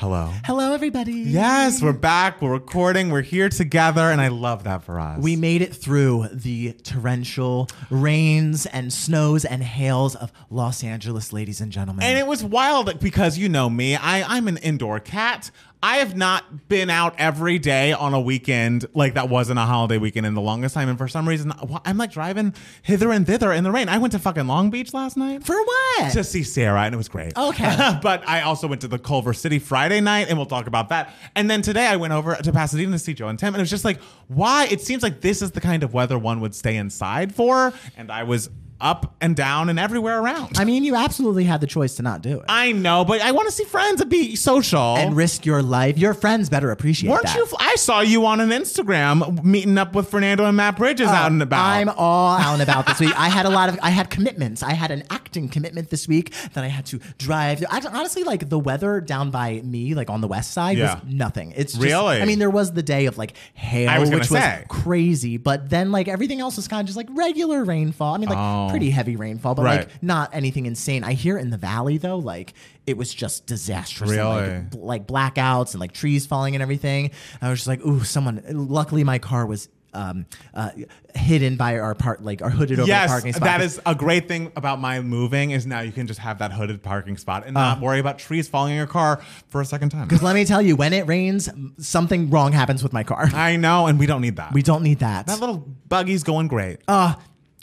Hello. Hello, everybody. Yes, we're back. We're recording. We're here together, and I love that for us. We made it through the torrential rains and snows and hails of Los Angeles, ladies and gentlemen. and it was wild because you know me. I I'm an indoor cat. I have not been out every day on a weekend like that wasn't a holiday weekend in the longest time. And for some reason, I'm like driving hither and thither in the rain. I went to fucking Long Beach last night For what? to see Sarah, and it was great. Okay. but I also went to the Culver City Friday night, and we'll talk about that. And then today I went over to Pasadena to see Joe and Tim, and it was just like, why? It seems like this is the kind of weather one would stay inside for, and I was up and down and everywhere around. I mean, you absolutely had the choice to not do it. I know, but I want to see friends and be social. and risk your life. Your friends better appreciate Weren't that. you? I saw you on an Instagram meeting up with Fernando and Matt Bridges out and about. Oh, I'm all out and about this week. I had a lot of, I had commitments. I had an acting commitment this week that I had to drive. I, honestly, like the weather down by me, like on the west side, Yeah. was nothing. It's just, Really? I mean, there was the day of like hail, was which say. was crazy, but then like everything else was kind of just like regular rainfall. I mean, like Oh. Pretty heavy rainfall, but Right. like not anything insane. I hear in the valley though, like it was just disastrous. and, Really? like, bl- like blackouts and like trees falling and everything. I was just like, ooh, someone. Luckily, my car was um, uh, hidden by our part, like our hooded over the Yes, parking spot. that is a great thing about my moving is now you can just have that hooded parking spot and not worry about trees falling in your car for a second time. Because let me tell you, when it rains, something wrong happens with my car. I know, and we don't need that. We don't need that. that little buggy's going great. Uh,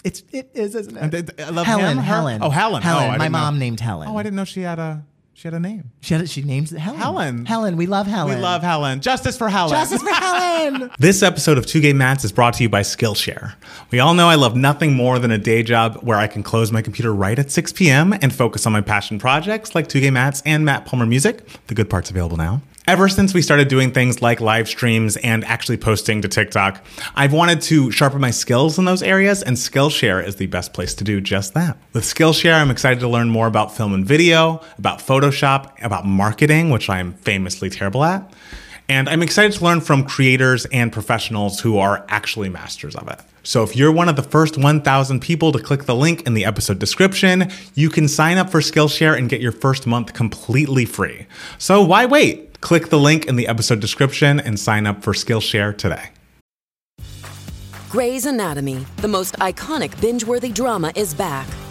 it's it is, isn't And it? th- I love Helen, him, her- Helen. Oh, Helen. Helen. Oh, I my didn't know. mom named Helen. Oh, I didn't know she had a she had a name. She had, she names it Helen. Helen. Helen. We love Helen. We love Helen. Justice for Helen. Justice for Helen. This episode of Two Gay Mats is brought to you by Skillshare. We all know I love nothing more than a day job where I can close my computer right at 6 p.m. and focus on my passion projects like Two Gay Mats and Matt Palmer Music. The good part's available now. Ever since we started doing things like live streams and actually posting to TikTok, I've wanted to sharpen my skills in those areas, and Skillshare is the best place to do just that. With Skillshare, I'm excited to learn more about film and video, about Photoshop, about marketing, which I'm famously terrible at. And I'm excited to learn from creators and professionals who are actually masters of it. So if you're one of the first 1,000 people to click the link in the episode description, you can sign up for Skillshare and get your first month completely free. So why wait? Click the link in the episode description and sign up for Skillshare today. Grey's Anatomy, the most iconic binge worthy drama, is back,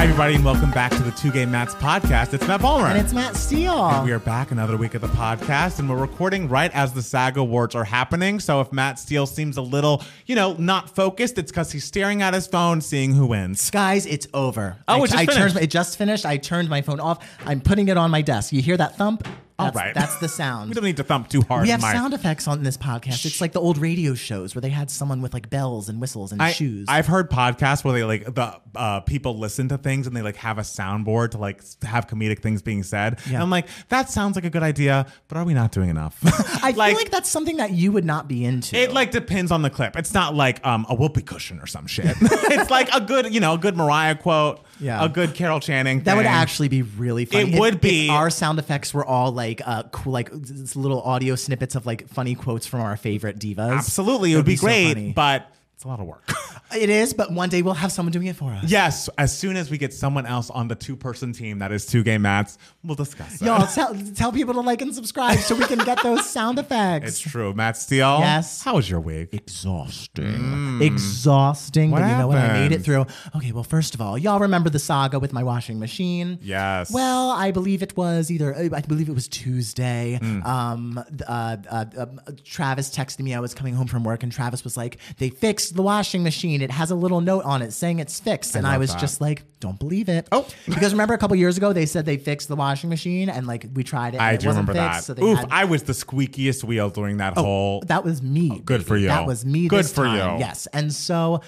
Hi, everybody, and welcome back to the Two Gay Mats podcast. It's Matt Palmer. and it's Matt Steele. we are back another week of the podcast, and we're recording right as the SAG Awards are happening. So if Matt Steele seems a little, you know, not focused, it's because he's staring at his phone, seeing who wins. Guys, it's over. Oh, I, it just I finished. my- it just finished. I turned my phone off. I'm putting it on my desk. You hear that thump? All That's, right. That's the sound. We don't need to thump too hard. We have Mike. sound effects on this podcast. It's like the old radio shows where they had someone with like bells and whistles and I, shoes. I've heard podcasts where they like the uh, people listen to things and they like have a soundboard to like have comedic things being said. And I'm like, that sounds like a good idea, but are we not doing enough? I feel like that's something that you would not be into. It like depends on the clip. It's not like um, a whoopee cushion or some shit. it's like a good, you know, a good Mariah quote, Yeah. a good Carol Channing. that would actually be really funny. It If- would if be. our sound effects were all like uh cool, like little audio snippets of like funny quotes from our favorite divas. absolutely. It That would be, so great, funny. but it's a lot of work. it is. But one day we'll have someone doing it for us. yes, as soon as we get someone else on the two-person team that is two gay mats, we'll discuss it. Y'all tell, tell people to like and subscribe so we can get those sound effects. It's true. Matt Steele. Yes. How was your week? exhausting. Exhausting. Mm. What but you know what? I made it through. Okay, well, first of all, y'all remember the saga with my washing machine? Yes. Well, I believe it was either, I believe it was Tuesday. Mm. Um, uh, uh, uh, Travis texted me. I was coming home from work, and Travis was like, They fixed the washing machine. It has a little note on it saying it's fixed. And I, love was that. just like, Don't believe it. Oh. because remember a couple years ago, they said they fixed the washing machine, and like we tried it. I it do wasn't remember fixed, that. So Oof, had, I was the squeakiest wheel during that oh, whole. that was me. Oh, good baby. for you. That was me. Good this for time. you. Yes, and so.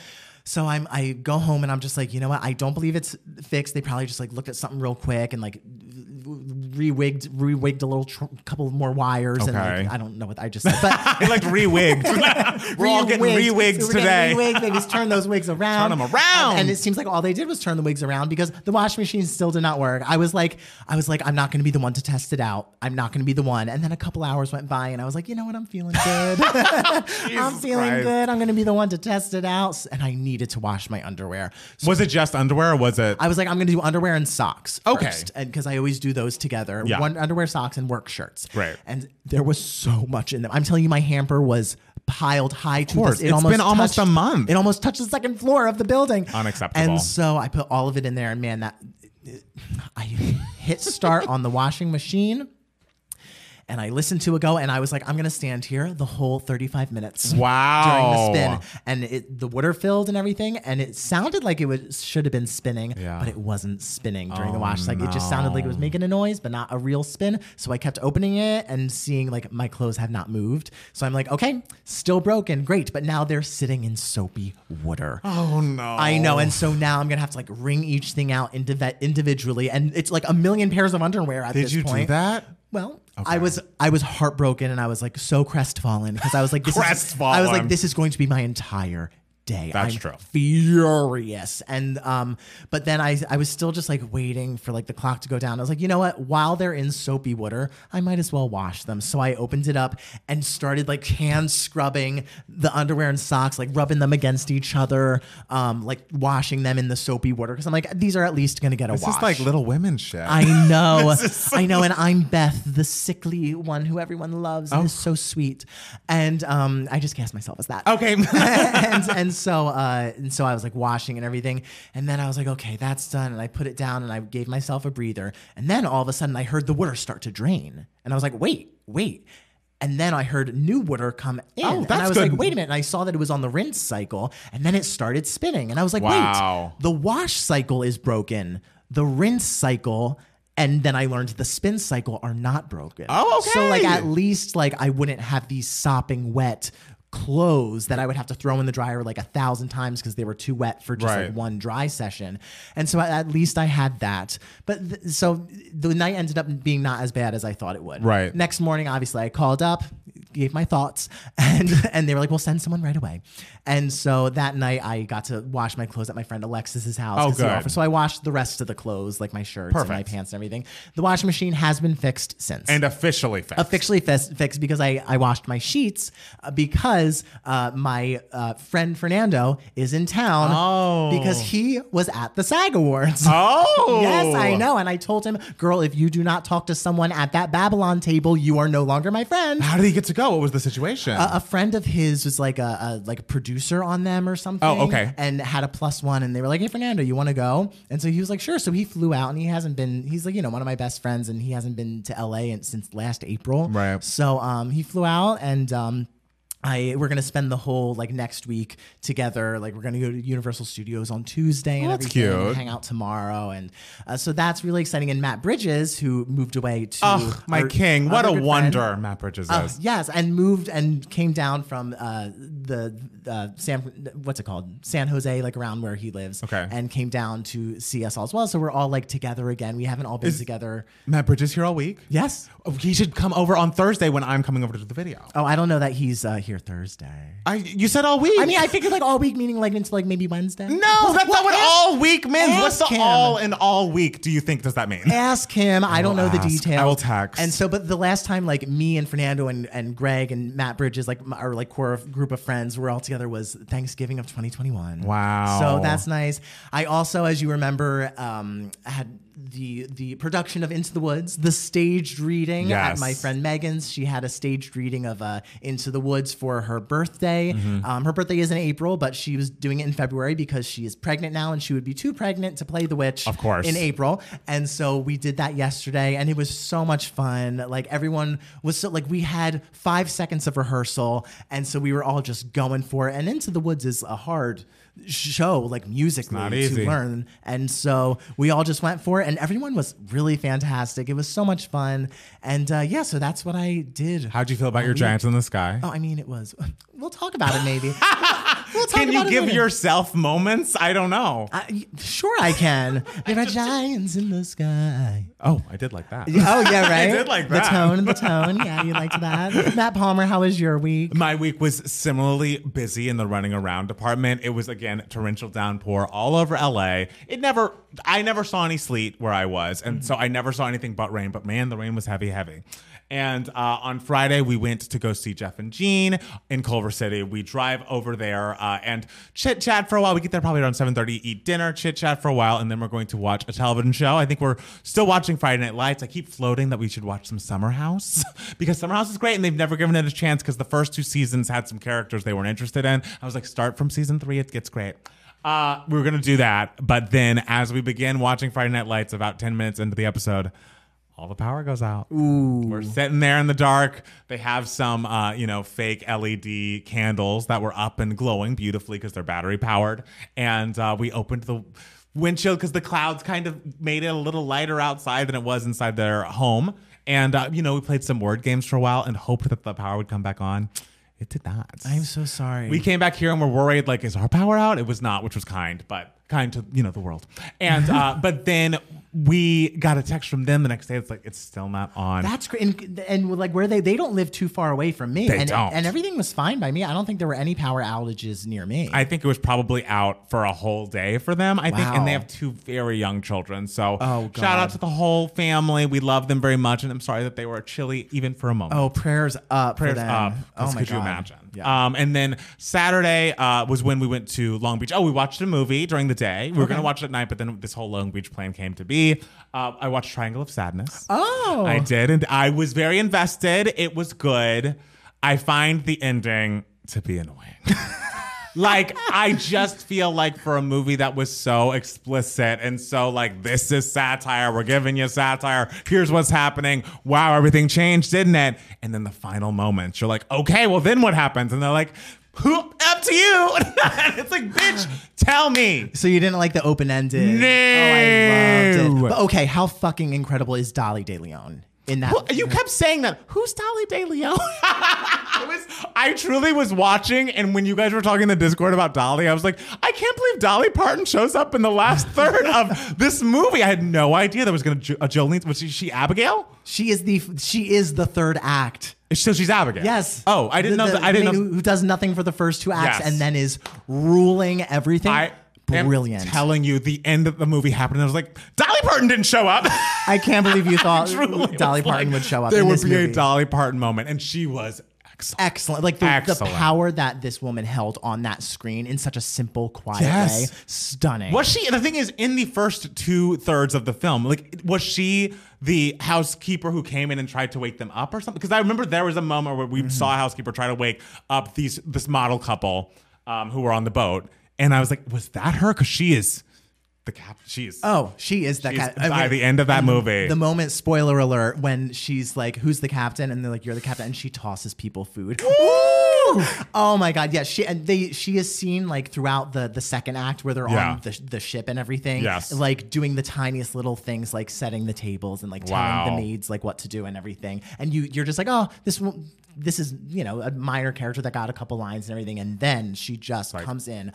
So I'm I go home and I'm just like, you know what? I don't believe it's fixed. They probably just like looked at something real quick and like rewigged, rewigged a little tr- couple more wires, and like, I don't know what I just said, but I like re-wigged. We're all getting Rewigged. re-wigged So we're getting today. Re-wigged. They just turn those wigs around. turn them around. And, and it seems like all they did was turn the wigs around because the washing machine still did not work. I was like, I was like, I'm not going to be the one to test it out. I'm not going to be the one. And then a couple hours went by, and I was like, you know what? I'm feeling good. I'm feeling Christ. good. I'm going to be the one to test it out. And I needed to wash my underwear. So Was it just underwear or was it? I was like, I'm going to do underwear and socks. Okay. First, and because I always do those together. Yeah. One underwear, socks, and work shirts. Right. And there was so much in them. I'm telling you, my hamper was piled high to this. It's been almost touched- a month. It almost touched the second floor of the building. Unacceptable. And so I put all of it in there, and man, that I hit start on the washing machine. And I listened to it go, and I was like, I'm gonna stand here the whole 35 minutes. Wow. During the spin, and it, the water filled and everything, and it sounded like it would should have been spinning, Yeah. but it wasn't spinning during the Oh, wash. Like it just sounded like it was making a noise, but not a real spin. So I kept opening it and seeing like my clothes have not moved. So I'm like, okay, still broken, great, but now they're sitting in soapy water. oh no. I know, and so now I'm gonna have to like wring each thing out indiv- individually, and it's like a million pairs of underwear at Did this you point. do that? Well, I was I was heartbroken, and I was like so crestfallen because I was like, this is, I was like, this is going to be my entire day. That's I'm true. Furious, and um, but then I I was still just like waiting for like the clock to go down. I was like, you know what? While they're in soapy water, I might as well wash them. So I opened it up and started like hand scrubbing the underwear and socks, like rubbing them against each other, um, like washing them in the soapy water because I'm like, these are at least gonna get a This wash. is like little women shit. I know, I know, and I'm Beth, the sickly one who everyone loves and is so sweet, and um, I just cast myself as that. okay. and, and so uh, and so I was like washing and everything, and then I was like, okay, that's done, and I put it down and I gave myself a breather, and then all of a sudden I heard the water start to drain, and I was like, wait, wait. And then I heard new water come in. Oh, and I was good. like, wait a minute. And I saw that it was on the rinse cycle. And then it started spinning. And I was like, Wow. wait, the wash cycle is broken. The rinse cycle and then I learned the spin cycle are not broken. Oh, okay. So like at least like I wouldn't have these sopping wet clothes that I would have to throw in the dryer like a thousand times because they were too wet for just Right. like one dry session. And so at least I had that. But th- so the night ended up being not as bad as I thought it would. Right. Next morning, obviously, I called up, gave my thoughts, and and they were like, "We'll send someone right away." And so that night, I got to wash my clothes at my friend Alexis's house. Oh, good. offered- So I washed the rest of the clothes, like my shirts and my pants and everything. The washing machine has been fixed since and officially fixed. officially fis- fixed because I, I washed my sheets uh, because uh, my uh, friend Fernando is in town Oh. because he was at the SAG Awards. Oh. Yes, I know. And I told him, girl, if you do not talk to someone at that Babylon table, you are no longer my friend. How did he get to go? What was the situation? A, a friend of his was like a, a like a producer on them or something. Oh, okay. And had a plus one, and they were like, "Hey, Fernando, you want to go?" And so he was like, "Sure." So he flew out, and he hasn't been. He's like, you know, one of my best friends, and he hasn't been to LA in, since last April. Right. So um, he flew out, and um, I we're gonna spend the whole like next week together. Like we're gonna go to Universal Studios on Tuesday and Oh, that's everything. cute. Hang out tomorrow, and uh, so that's really exciting. And Matt Bridges, who moved away to oh, my our king. What a good friend, wonder Matt Bridges uh, is. yes, and moved and came down from uh, the uh, San what's it called San Jose, like around where he lives. Okay. and came down to see us all as well. So we're all like together again. We haven't all been together. Matt Bridges here all week? Yes. Oh, he should come over on Thursday when I'm coming over to do the video. Oh, I don't know that he's uh, here Thursday. I you said all week. I mean, I figured like all week, meaning like into like maybe Wednesday. no, that's not what ask- all week means. What's the him. all in all week? Do you think does that mean? Ask him. I don't will know the details. I will text. And so, but the last time, like me and Fernando and, and Greg and Matt Bridges, like our like core group of friends, were all together was Thanksgiving of 2021. Wow. So that's nice. I also, as you remember, um, had the the production of Into the Woods, the staged reading Yes. at my friend Megan's. She had a staged reading of uh, Into the Woods for her birthday. Mm-hmm. Um, her birthday is in April, but she was doing it in February because she is pregnant now, and she would be too pregnant to play the witch. Of course. in April. And so we did that yesterday and it was so much fun. Like everyone was so like we had 5 seconds of rehearsal and so we were all just going for it. And Into the Woods is a hard show like musically to learn. And so we all just went for it and everyone was really fantastic. It was so much fun. And uh, yeah, so that's what I did. How'd you feel about your week. Giants in the Sky? Oh, I mean, it was. We'll talk about it maybe. talk Can you give yourself moments? I don't know. I, sure, I can. There are giants in the sky. oh, I did like that. Oh yeah, right. I did like that. the tone, the tone. Yeah, you liked that. Matt Palmer, how was your week? My week was similarly busy in the running around department. It was again torrential downpour all over LA. It never I never saw any sleet where I was, and mm-hmm. so I never saw anything but rain. But man, the rain was heavy, heavy. And uh, on Friday, we went to go see Jeff and Jean in Culver City. We drive over there uh, and chit chat for a while. We get there probably around 7:30, eat dinner, chit chat for a while, and then we're going to watch a television show. I think we're still watching Friday Night Lights. I keep floating that we should watch some Summer House because Summer House is great, and they've never given it a chance because the first two seasons had some characters they weren't interested in. I was like, start from season three; it gets great. Uh, we were gonna do that, but then as we begin watching Friday Night Lights, about 10 minutes into the episode, all the power goes out. Ooh. We're sitting there in the dark. They have some, uh, you know, fake LED candles that were up and glowing beautifully because they're battery powered. And uh, we opened the windshield because the clouds kind of made it a little lighter outside than it was inside their home. And, uh, you know, we played some word games for a while and hoped that the power would come back on. It did not. I'm so sorry. We came back here and we're worried, like, is our power out? It was not, which was kind, but kind to you know the world. And uh, but then we got a text from them the next day. It's like it's still not on. That's great. And, and like where they they don't live too far away from me. They and, don't. and everything was fine by me. I don't think there were any power outages near me. I think it was probably out for a whole day for them. I think, and they have two very young children. So Oh, shout out to the whole family. We love them very much, and I'm sorry that they were chilly even for a moment. oh, prayers up. prayers for them. up. Oh my could God. you imagine? Yeah. Um, and then Saturday uh, was when we went to Long Beach. Oh, we watched a movie during the day. We were going to watch it at night, but then this whole Long Beach plan came to be. Uh, I watched Triangle of Sadness. oh. I did, and I was very invested. It was good. I find the ending to be annoying. like I just feel like for a movie that was so explicit and so like this is satire, we're giving you satire. Here's what's happening. Wow, everything changed, didn't it? And then the final moments, you're like, okay, well then what happens? And they're like, who up to you? It's like, bitch, tell me. So you didn't like the open ended? No. Oh, I loved it. But okay, how fucking incredible is Dolly De Leon in that? Well, you kept saying that. Who's Dolly De Leon? I was, I truly was watching, and when you guys were talking in the Discord about Dolly, I was like, I can't believe Dolly Parton shows up in the last third of this movie. I had no idea there was going to a uh, Jolene. Was she, she Abigail? she is the she is the third act. So she's Abigail. Yes. Oh, I didn't The- know the- that. I didn't know. Who, does nothing for the first two acts Yes. and then is ruling everything. I Brilliant. telling you, the end of the movie happened. And I was like, Dolly Parton didn't show up. I can't believe you thought Dolly Parton like, would show up. There would be movie. a Dolly Parton moment, and she was excellent. Excellent. Like the, the power that this woman held on that screen in such a simple, quiet Yes. way. Stunning. Was she? The thing is, in the first two thirds of the film, like, was she the housekeeper who came in and tried to wake them up or something? Because I remember there was a moment where we Mm-hmm. saw a housekeeper try to wake up these this model couple um, who were on the boat, and I was like, was that her? Because she is the cap. She is. Oh, she is that She's- guy. by the end of that movie. The moment, spoiler alert, when she's like, "Who's the captain?" and they're like, "You're the captain," and she tosses people food. Oh my god, yeah. She and they she is seen like throughout the the second act where they're Yeah. on the the ship and everything. Yes. like doing the tiniest little things like setting the tables and like telling Wow. the maids like what to do and everything. And you you're just like, oh, this. This is, you know, a minor character that got a couple lines and everything, and then she just comes in.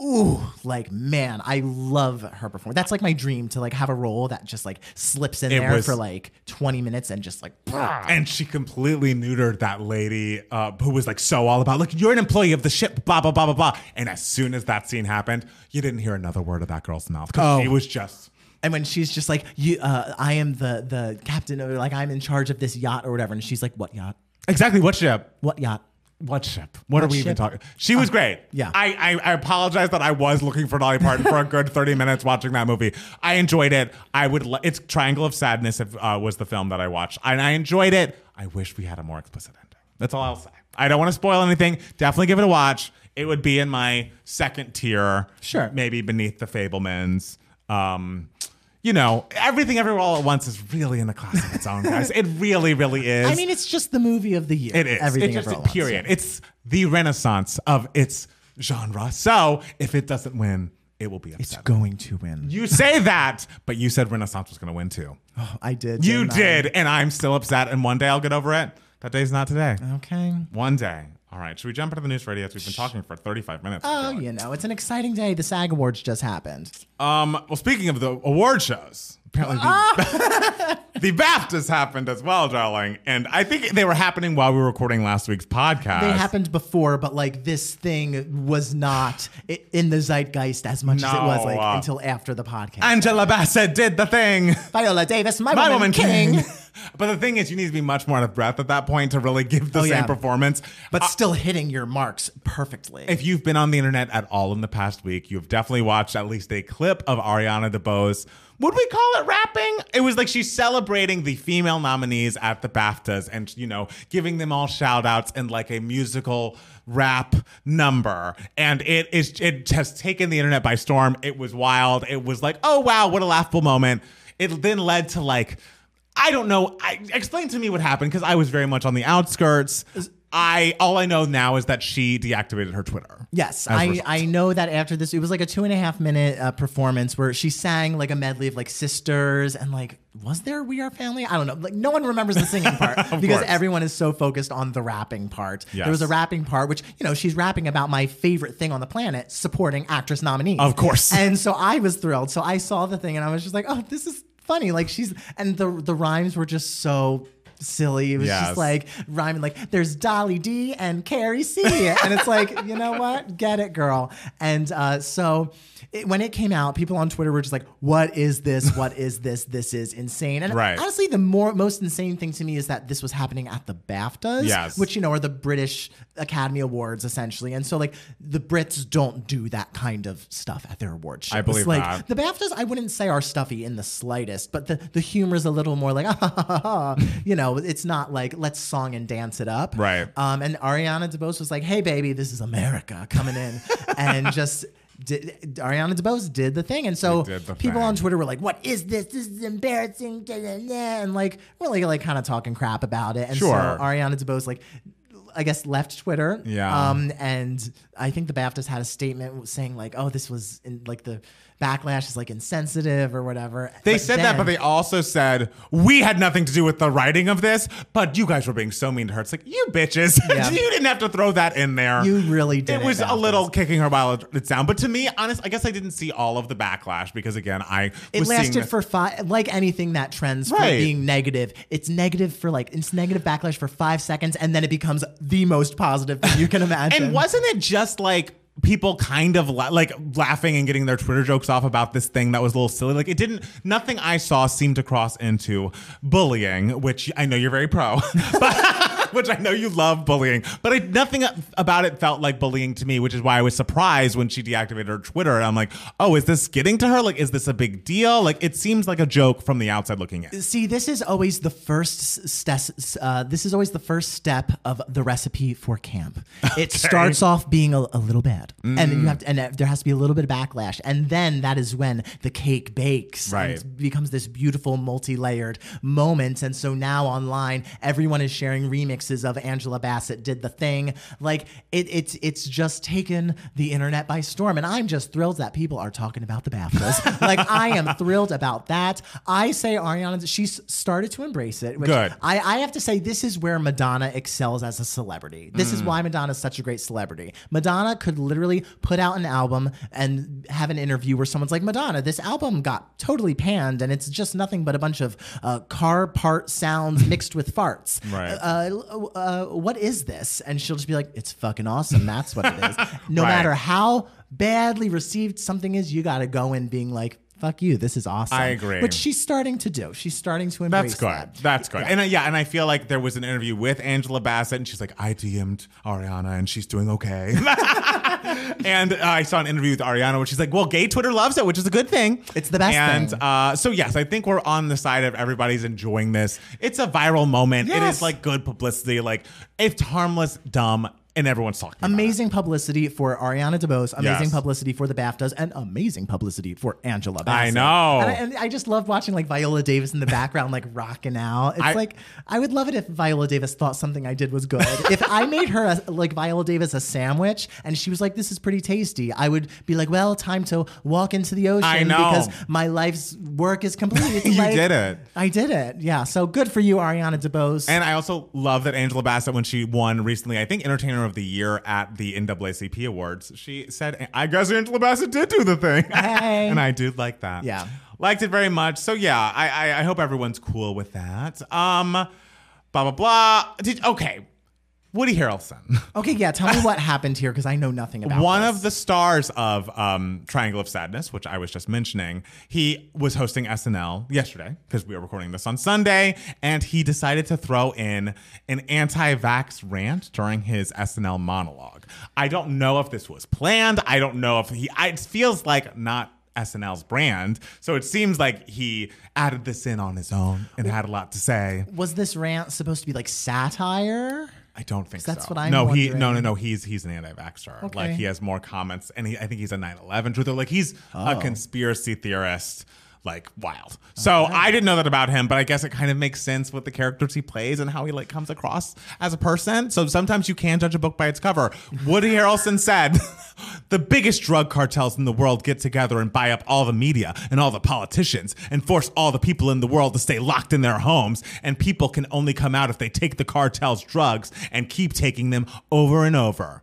Ooh, like man, I love her performance. That's like my dream to like have a role that just like slips in It there was- for like 20 minutes and just like And she completely neutered that lady uh, who was like so all about, like, you're an employee of the ship, blah, blah, blah, blah, blah. And as soon as that scene happened, you didn't hear another word of that girl's mouth. Because Oh. she was just. And when she's just like, "You, uh, I am the the captain, or like I'm in charge of this yacht or whatever," and she's like, "What yacht? Exactly. What ship? What yacht?" What ship? What, are What we even ship? talking? She was great. yeah. I, I I apologize that I was looking for Dolly Parton for a good thirty minutes watching that movie. I enjoyed it. I would. le- It's Triangle of Sadness. If, uh, was the film that I watched, and I enjoyed it. I wish we had a more explicit ending. That's all I'll say. I don't want to spoil anything. Definitely give it a watch. It would be in my second tier. Sure. Maybe beneath the Fabelmans. Um, you know, everything everywhere all at once is really in a class of its own, guys. It really, really is. I mean, it's just the movie of the year. It is. everything it's just Everywhere All at Once, period. yeah. It's the renaissance of its genre. So if it doesn't win, it will be It's going to win. you say that, but you said Renaissance was going to win too. Oh, I did. You didn't I? did, and I'm still upset. And one day I'll get over it. That day's not today. Okay. One day. All right, should we jump into the news radio? We've been talking for 35 minutes. Oh, you know, it's an exciting day. The SAG Awards just happened. Um, well, speaking of the award shows, apparently the, the BAFTAs happened as well, darling. And I think they were happening while we were recording last week's podcast. They happened before, but like this thing was not in the zeitgeist as much as it was like uh, until after the podcast. Angela Bassett did the thing. Viola Davis, my, My woman, woman king. king. but the thing is, you need to be much more out of breath at that point to really give the Oh, same yeah. performance. but still hitting your marks perfectly. If you've been on the internet at all in the past week, you've definitely watched at least a clip of Ariana DeBose. Would we call it rapping? It was like she's celebrating the female nominees at the BAFTAs and, you know, giving them all shout outs in like a musical rap number. And it is it has taken the internet by storm. It was wild. It was like, oh wow, what a laughable moment. It then led to like I don't know. I, explain to me what happened because I was very much on the outskirts. I all I know now is that she deactivated her Twitter. Yes, I. I know that after this, it was like a two and a half minute uh, performance where she sang like a medley of like sisters and like, was there We Are Family? I don't know. Like, no one remembers the singing part because course. everyone is so focused on the rapping part. Yes. There was a rapping part, which, you know, she's rapping about my favorite thing on the planet, supporting actress nominees. Of course. And so I was thrilled. So I saw the thing and I was just like, oh, this is funny. Like, she's, and the, the rhymes were just so. Silly. It was Yes. just like rhyming like there's Dolly D and Carrie C. and it's like, you know what? Get it, girl. And uh, so it, when it came out, people on Twitter were just like, what is this? What is this? This is insane. And Right. honestly, the more most insane thing to me is that this was happening at the BAFTAs, Yes. which, you know, are the British Academy Awards essentially. And so like the Brits don't do that kind of stuff at their award shows. I believe like that. the BAFTAs, I wouldn't say are stuffy in the slightest, but the, the humor is a little more like, ah, ha, ha, ha. you know, it's not like let's song and dance it up. Right. Um, and Ariana DeBose was like, hey, baby, this is America coming in. and just. Did, Ariana DeBose did the thing, and so She did the people thing. on Twitter were like, "What is this? This is embarrassing!" da, da, da," And like, really, like, kind of talking crap about it. And Sure. so Ariana DeBose, like, I guess left Twitter. Yeah. Um, and I think the BAFTAs had a statement saying like, "Oh, this was in, like the backlash is like insensitive or whatever." They But said that, but they also said we had nothing to do with the writing of this, but you guys were being so mean to her. It's like you bitches, Yeah. you didn't have to throw that in there. You really did. It was a little kicking her while it's down, but to me, honest, I guess I didn't see all of the backlash because again, I It lasted for five, like anything that trends for being negative. It's negative for like it's negative backlash for five seconds, and then it becomes the most positive thing you can imagine. And wasn't it just like people kind of la- like laughing and getting their Twitter jokes off about this thing that was a little silly? Like it didn't. Nothing I saw seemed to cross into bullying, which I know you're very pro, but. Which I know you love bullying, but I, nothing about it felt like bullying to me, which is why I was surprised when she deactivated her Twitter. And I'm like, oh, is this getting to her? Like, is this a big deal? Like, it seems like a joke from the outside looking in. See, this is always the first step. Uh, this is always the first step of the recipe for camp. It starts off being a, a little bad, and then you have to, and uh, there has to be a little bit of backlash, and then that is when the cake bakes, Right. And it becomes this beautiful multi-layered moment. And so now online, everyone is sharing remixes of Angela Bassett did the thing. Like it, it's it's just taken the internet by storm, and I'm just thrilled that people are talking about the BAFTAs. like I am thrilled about that. I say Ariana, she's started to embrace it. Which Good. I, I have to say this is where Madonna excels as a celebrity. This Mm. is why Madonna is such a great celebrity. Madonna could literally put out an album and have an interview where someone's like, Madonna, this album got totally panned and it's just nothing but a bunch of uh, car part sounds mixed with farts. Right. Uh, uh, what is this? And she'll just be like, it's fucking awesome. That's what it is. No Right. matter how badly received something is, you got to go in being like, fuck you. This is awesome. I agree. Which she's starting to do. She's starting to embrace That's good. that. That's good. Yeah. And uh, yeah, and I feel like there was an interview with Angela Bassett, and she's like, I DM'd Ariana, and she's doing okay. and uh, I saw an interview with Ariana where she's like, well, gay Twitter loves it, which is a good thing. It's the best and, thing. uh, so yes, I think we're on the side of everybody's enjoying this. It's a viral moment. It Yes. is like good publicity. Like it's harmless, dumb, and everyone's talking. about it. Amazing publicity for Ariana DeBose, amazing Yes. publicity for the BAFTAs, and amazing publicity for Angela Bassett. I know. And I, and I just love watching like Viola Davis in the background, like rocking out. It's I- like I would love it if Viola Davis thought something I did was good. if I made her a, like Viola Davis a sandwich and she was like, "This is pretty tasty," I would be like, "Well, time to walk into the ocean I know. because my life's work is complete." You like- did it. I did it. Yeah. So good for you, Ariana DeBose. And I also love that Angela Bassett, when she won recently, I think Entertainer of the Year at the NAACP Awards, she said, "I guess Angela Bassett did do the thing," Hey. and I do like that. Yeah. liked it very much. So yeah, I, I I hope everyone's cool with that. Um, blah blah blah. Did okay. Woody Harrelson. Okay, yeah. Tell me what happened here because I know nothing about it. One this. of the stars of um, Triangle of Sadness, which I was just mentioning, he was hosting SNL yesterday because we are recording this on Sunday, and he decided to throw in an anti-vax rant during his SNL monologue. I don't know if this was planned. I don't know if he. I, it feels like not. SNL's brand. So it seems like he added this in on his own and had a lot to say. Was this rant supposed to be like satire? I don't think That's so. what I'm No, he no no no. He's he's an anti-vaxxer. Okay. Like he has more comments, and he, I think he's a 9/11 truther. Like he's a Oh. conspiracy theorist. Like wild. Oh, so I didn't know that about him, but I guess it kind of makes sense with the characters he plays and how he like comes across as a person. So sometimes you can judge a book by its cover. Woody Harrelson said, "The biggest drug cartels in the world get together and buy up all the media and all the politicians and force all the people in the world to stay locked in their homes. And people can only come out if they take the cartel's drugs and keep taking them over and over."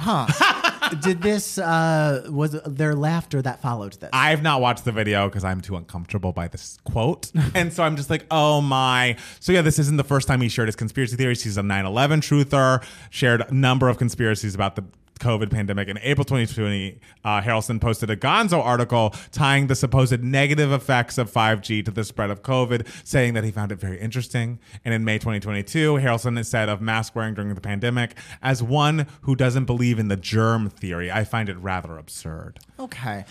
Did this uh was there laughter that followed this? I've not watched the video because I'm too uncomfortable by this quote. and so I'm just like, oh my. So yeah, this isn't the first time he shared his conspiracy theories. He's a 9 11 truther, shared a number of conspiracies about the COVID pandemic. In April 2020, uh, Harrelson posted a Gonzo article tying the supposed negative effects of 5G to the spread of COVID, saying that he found it very interesting. And in May 2022, Harrelson said of mask wearing during the pandemic, as one who doesn't believe in the germ theory, I find it rather absurd. Okay.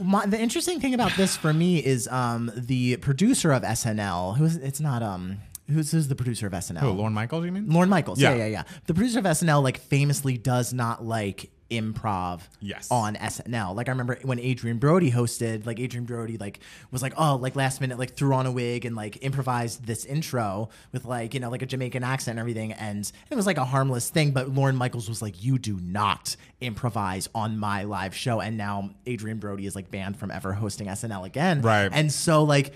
My, the interesting thing about this for me is um, the producer of SNL, who's it's not um who's, who's the producer of SNL? Oh, Lauren Michaels, you mean? Lorne Michaels. Yeah. Yeah. yeah, yeah, The producer of SNL like famously does not like improv Yes. on SNL. Like I remember when Adrien Brody hosted, like Adrien Brody like was like, oh, like last minute like threw on a wig and like improvised this intro with like, you know, like a Jamaican accent and everything. And it was like a harmless thing, but Lorne Michaels was like, you do not improvise on my live show. And now Adrien Brody is like banned from ever hosting SNL again. Right. And so like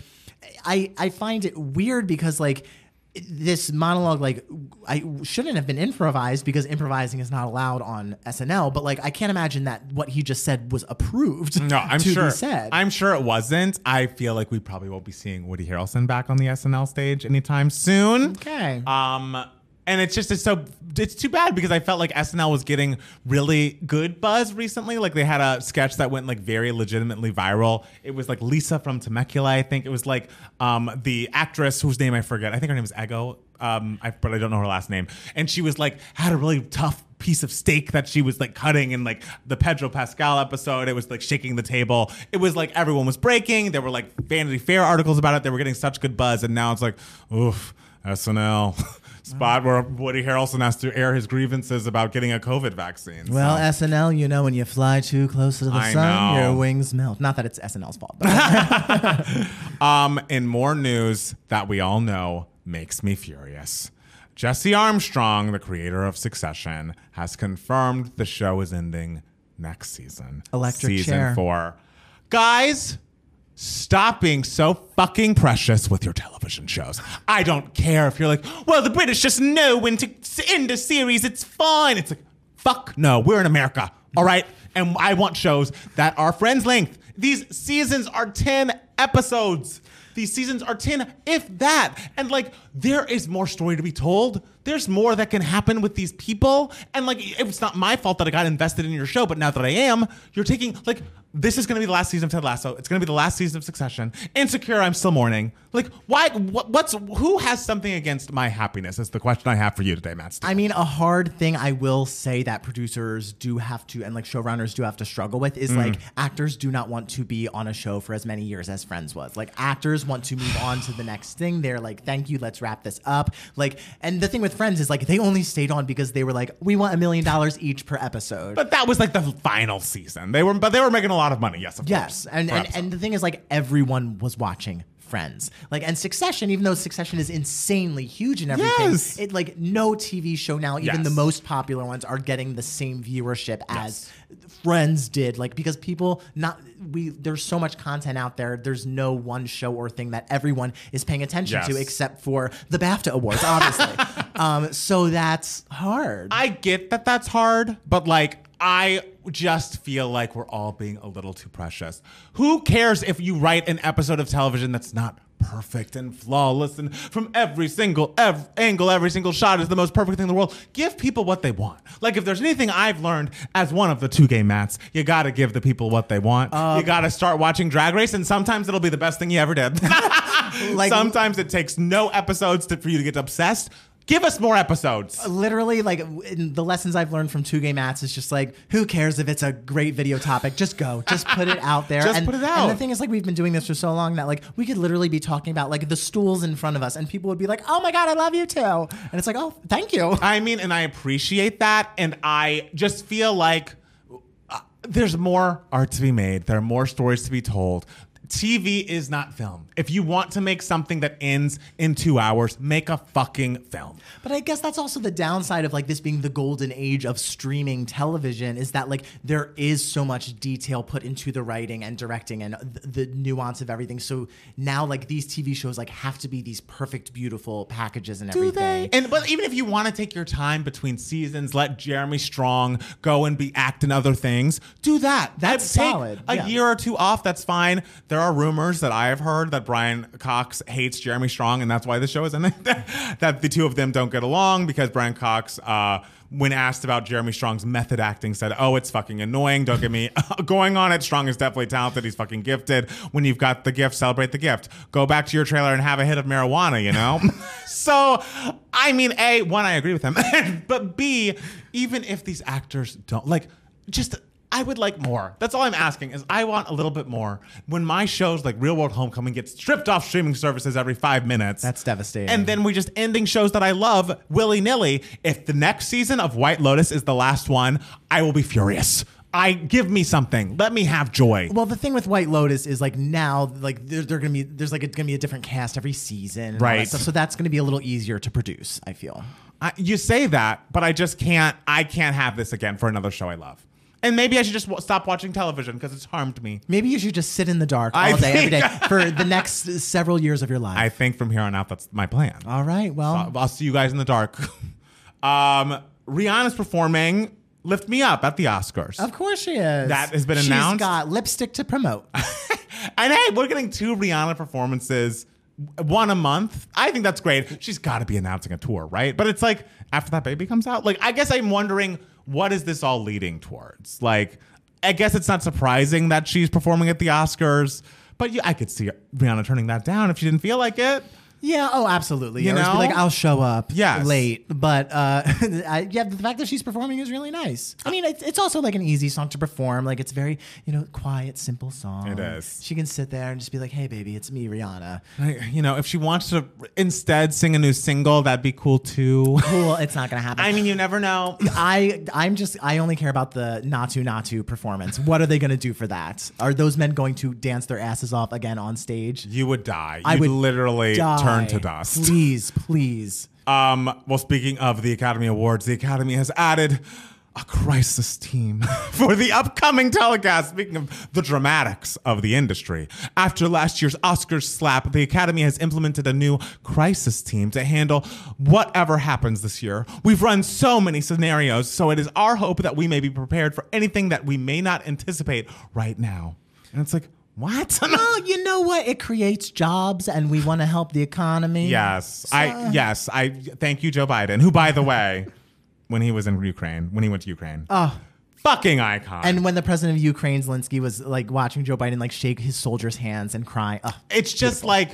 I I find it weird because like this monologue like I shouldn't have been improvised because improvising is not allowed on SNL. But like I can't imagine that what he just said was approved. No, I'm sure. Said. I'm sure it wasn't. I feel like we probably won't be seeing Woody Harrelson back on the SNL stage anytime soon. Okay. Um, and it's just it's so it's too bad because I felt like SNL was getting really good buzz recently. Like they had a sketch that went like very legitimately viral. It was like Lisa from Temecula, I think. It was like um the actress whose name I forget. I think her name is Ego. Um, I, but I don't know her last name. And she was like had a really tough piece of steak that she was like cutting in like the Pedro Pascal episode. It was like shaking the table. It was like everyone was breaking. There were like Vanity Fair articles about it. They were getting such good buzz, and now it's like, oof, SNL spot where Woody Harrelson has to air his grievances about getting a COVID vaccine. So- well, SNL, you know, when you fly too close to the I sun, know. your wings melt. Not that it's SNL's fault. But Um, in more news that we all know makes me furious. Jesse Armstrong, the creator of Succession, has confirmed the show is ending next season. Electric season chair. four. Guys, stop being so fucking precious with your television shows. I don't care if you're like, well, the British just know when to end a series. It's fine. It's like, fuck no. We're in America, all right? And I want shows that are friends length. These seasons are 10 episodes. These seasons are 10, if that. And like, there is more story to be told. There's more that can happen with these people. And like, it's not my fault that I got invested in your show, but now that I am, you're taking, like, this is going to be the last season of Ted Lasso. It's going to be the last season of Succession. Insecure, I'm still mourning. Like, why? What, what's who has something against my happiness? Is the question I have for you today, Matt. I mean, a hard thing I will say that producers do have to, and like showrunners do have to struggle with is like mm. actors do not want to be on a show for as many years as Friends was. Like actors want to move on to the next thing. They're like, thank you, let's wrap this up. Like, and the thing with Friends is like they only stayed on because they were like, we want a million dollars each per episode. but that was like the final season. They were, but they were making a lot of money. Yes, of Yes, course. and and, episode. and the thing is, like everyone was watching Friends. Like and Succession, even though Succession is insanely huge and everything, Yes. it like no TV show now, even Yes. the most popular ones, are getting the same viewership as Friends did. Like because people not we there's so much content out there. There's no one show or thing that everyone is paying attention to except for the BAFTA awards, obviously. um, so that's hard. I get that that's hard, but like I just feel like we're all being a little too precious. Who cares if you write an episode of television that's not perfect and flawless and from every single ev- angle, every single shot is the most perfect thing in the world? Give people what they want. Like if there's anything I've learned as one of the two gay mats, you got to give the people what they want. Uh, you got to start watching Drag Race, and sometimes it'll be the best thing you ever did. Like- sometimes it takes no episodes to, for you to get obsessed. Give us more episodes. literally like in the lessons I've learned from two gay mats is just like who cares if it's a great video topic just go just put it out there Just and, put it out. and the thing is like we've been doing this for so long that like we could literally be talking about like the stools in front of us and people would be like oh my god I love you too and it's like oh thank you I mean, and I appreciate that. And I just feel like uh, there's more art to be made, there are more stories to be told. TV is not film. If you want to make something that ends in two hours, make a fucking film. But I guess that's also the downside of like this being the golden age of streaming television is that like there is so much detail put into the writing and directing and th- the nuance of everything. So now like these TV shows like have to be these perfect, beautiful packages and everything. They? And but even if you want to take your time between seasons, let Jeremy Strong go and be acting other things. Do that. That's Take solid, A yeah. year or two off. That's fine. There are rumors that I have heard that Brian Cox hates Jeremy Strong, and that's why the show is in it. that the two of them don't get along because Brian Cox. Uh, when asked about Jeremy Strong's method acting, said, "Oh, it's fucking annoying. Don't get me going on it. Strong is definitely talented. He's fucking gifted. When you've got the gift, celebrate the gift. Go back to your trailer and have a hit of marijuana. You know." so, I mean, a one, I agree with him, but b, even if these actors don't like, just. I would like more. That's all I'm asking is I want a little bit more. When my shows like Real World Homecoming get stripped off streaming services every five minutes. That's devastating. And then we just ending shows that I love willy nilly. If the next season of White Lotus is the last one, I will be furious. I give me something. Let me have joy. Well, the thing with White Lotus is like now, like they're, they're gonna be there's like it's gonna be a different cast every season, that Right. stuff. So that's gonna be a little easier to produce. I feel. I, you say that, but I just can't. I can't have this again for another show I love. And maybe I should just w- stop watching television because it's harmed me. Maybe you should just sit in the dark all I day, every day for the next several years of your life. I think from here on out, that's my plan. all right. Well, I'll, I'll see you guys in the dark. um, Rihanna's performing "Lift Me Up" at the Oscars. of course she is. That has been She's announced? got lipstick to promote. And hey, we're getting two Rihanna performances, one a month. I think that's great. She's got to be announcing a tour, right? But it's like after that baby comes out, like I guess I'm wondering what is this all leading towards? Like, I guess it's not surprising that she's performing at the Oscars, but you, I could see Rihanna turning that down if she didn't feel like it. Yeah. Oh, absolutely. You Or just be know? like I'll show up. Yes. Late, but uh, I, yeah, the fact that she's performing is really nice. I mean, it's, it's also like an easy song to perform. Like it's very you know quiet, simple song. It is. She can sit there and just be like, "Hey, baby, it's me, Rihanna." I- You know, if she wants to instead sing a new single, that'd be cool too. Cool. It's not gonna happen. I mean, you never know. I I'm just I only care about the Naatu Naatu performance. What are they going to do for that? Are those men going to dance their asses off again on stage? You would die. You'd I would literally die. turn to dust. Please, please. Um, well, speaking of the Academy Awards, the Academy has added a crisis team for the upcoming telecast. Speaking of the dramatics of the industry, after last year's Oscars slap, the Academy has implemented a new crisis team to handle whatever happens this year. We've run so many scenarios, so it is our hope that we may be prepared for anything that we may not anticipate right now. And it's like, what? Well, you know what? It creates jobs, and we want to help the economy. Yes, I yes, I thank you, Joe Biden. Who, by the way, when he was in Ukraine, when he went to Ukraine, oh, fucking icon. And when the president of Ukraine, Zelensky, was like watching Joe Biden like shake his soldiers' hands and cry, oh, it's just like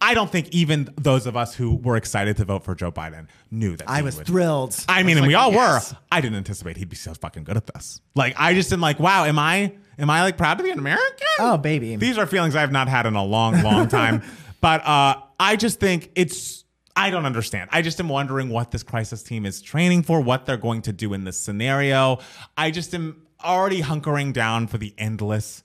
I don't think even those of us who were excited to vote for Joe Biden knew that I was would. thrilled. I mean, was and we all yes. were. I didn't anticipate he'd be so fucking good at this. Like, I just am like, wow, am I am I like proud to be an American? Oh, baby. These are feelings I have not had in a long, long time. but uh, I just think it's. I don't understand. I just am wondering what this crisis team is training for, what they're going to do in this scenario. I just am already hunkering down for the endless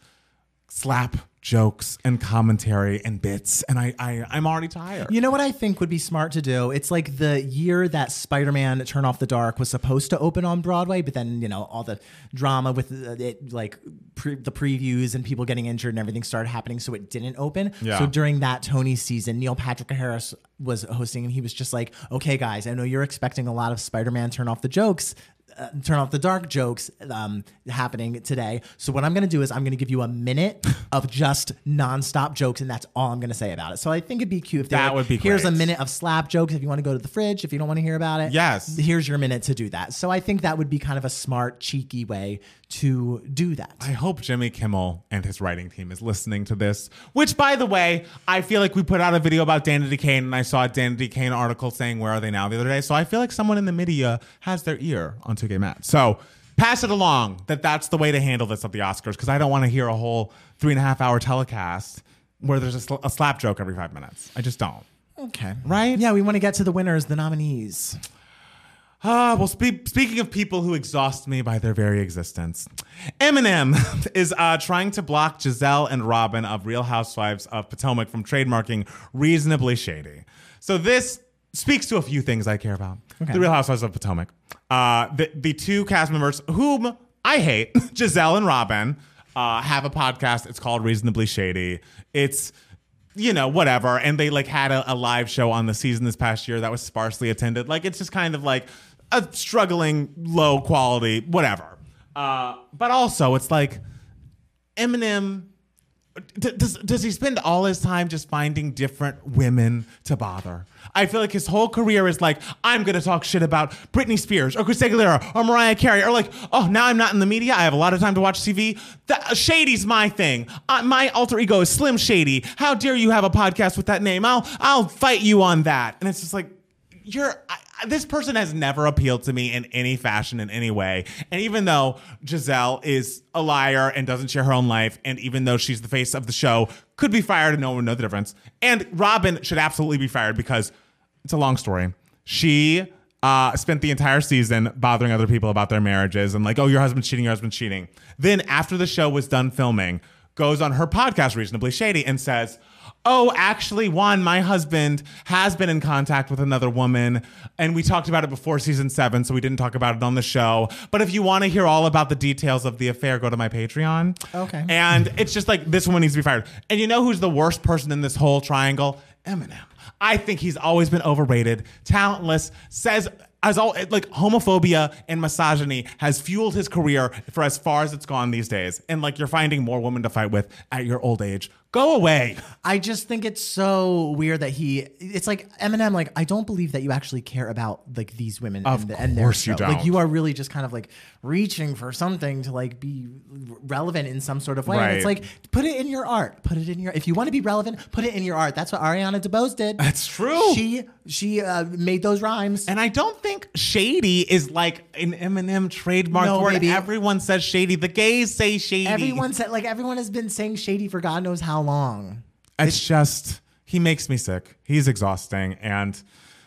slap jokes and commentary and bits, and I, I I'm already tired. You know what I think would be smart to do? It's like the year that Spider-Man: Turn Off the Dark was supposed to open on Broadway, but then you know all the drama with it, like pre- the previews and people getting injured and everything started happening, so it didn't open. Yeah. So during that Tony season, Neil Patrick Harris was hosting, and he was just like, "Okay, guys, I know you're expecting a lot of Spider-Man: Turn Off the Jokes." Uh, turn off the dark jokes um, happening today. So what I'm going to do is I'm going to give you a minute of just nonstop jokes, and that's all I'm going to say about it. So I think it'd be cute if they That like, would be here's a minute of slap jokes. If you want to go to the fridge, if you don't want to hear about it, Yes. here's your minute to do that. So I think that would be kind of a smart, cheeky way to do that. I hope Jimmy Kimmel and his writing team is listening to this. Which, by the way, I feel like we put out a video about Danity Kane, and I saw a Danity Kane article saying "Where are they now?" the other day. So I feel like someone in the media has their ear on Two Gay Mats. So pass it along that that's the way to handle this at the Oscars because I don't want to hear a whole three and a half hour telecast where there's a, sl- a slap joke every five minutes. I just don't. okay. Right? Yeah, we want to get to the winners, the nominees. Ah, well, spe- speaking of people who exhaust me by their very existence, Eminem is uh, trying to block Gizelle and Robyn of Real Housewives of Potomac from trademarking reasonably shady. So this speaks to a few things I care about. The Real Housewives of Potomac. Uh, the, the two cast members whom I hate, Gizelle and Robyn, uh, have a podcast. It's called Reasonably Shady. It's you know, whatever. And they like had a, a live show on the season this past year that was sparsely attended. Like it's just kind of like a struggling, low quality, whatever. Uh, but also, it's like Eminem. d- Does, does he spend all his time just finding different women to bother? I feel like his whole career is like, I'm to talk shit about Britney Spears or Christina Aguilera or Mariah Carey or like, oh, now I'm not in the media. I have a lot of time to watch TV. That, Shady's my thing. Uh, my alter ego is Slim Shady. How dare you have a podcast with that name? I'll, I'll fight you on that. And it's just like, you're I- this person has never appealed to me in any fashion in any way. And even though gizelle is a liar and doesn't share her own life and even though she's the face of the show could be fired and no one would know the difference. And robyn should absolutely be fired because it's a long story. She uh, spent the entire season bothering other people about their marriages and like oh your husband's cheating your husband's cheating. Then after the show was done filming goes on her podcast reasonably shady and says Oh, actually, Juan, my husband has been in contact with another woman, and we talked about it before season seven, so we didn't talk about it on the show. But if you want to hear all about the details of the affair, go to my Patreon. Okay. And it's just like this woman needs to be fired. And you know who's the worst person in this whole triangle? Eminem. I think he's always been overrated, talentless, says as all like homophobia and misogyny has fueled his career for as far as it's gone these days. And like you're finding more women to fight with at your old age. Go away. I just think it's so weird that he. It's like Eminem. Like I don't believe that you actually care about like these women. Of and, the, and their course you show. Like don't. you are really just kind of like reaching for something to like be relevant in some sort of way. And it's like put it in your art. Put it in your. If you want to be relevant, put it in your art. That's what Ariana DeBose did. That's true. She she uh, made those rhymes. And I don't think shady is like an Eminem trademark No, word. baby. Everyone says shady. The gays say shady. Everyone said like everyone has been saying shady for God knows how long. It's just he makes me sick. He's exhausting, and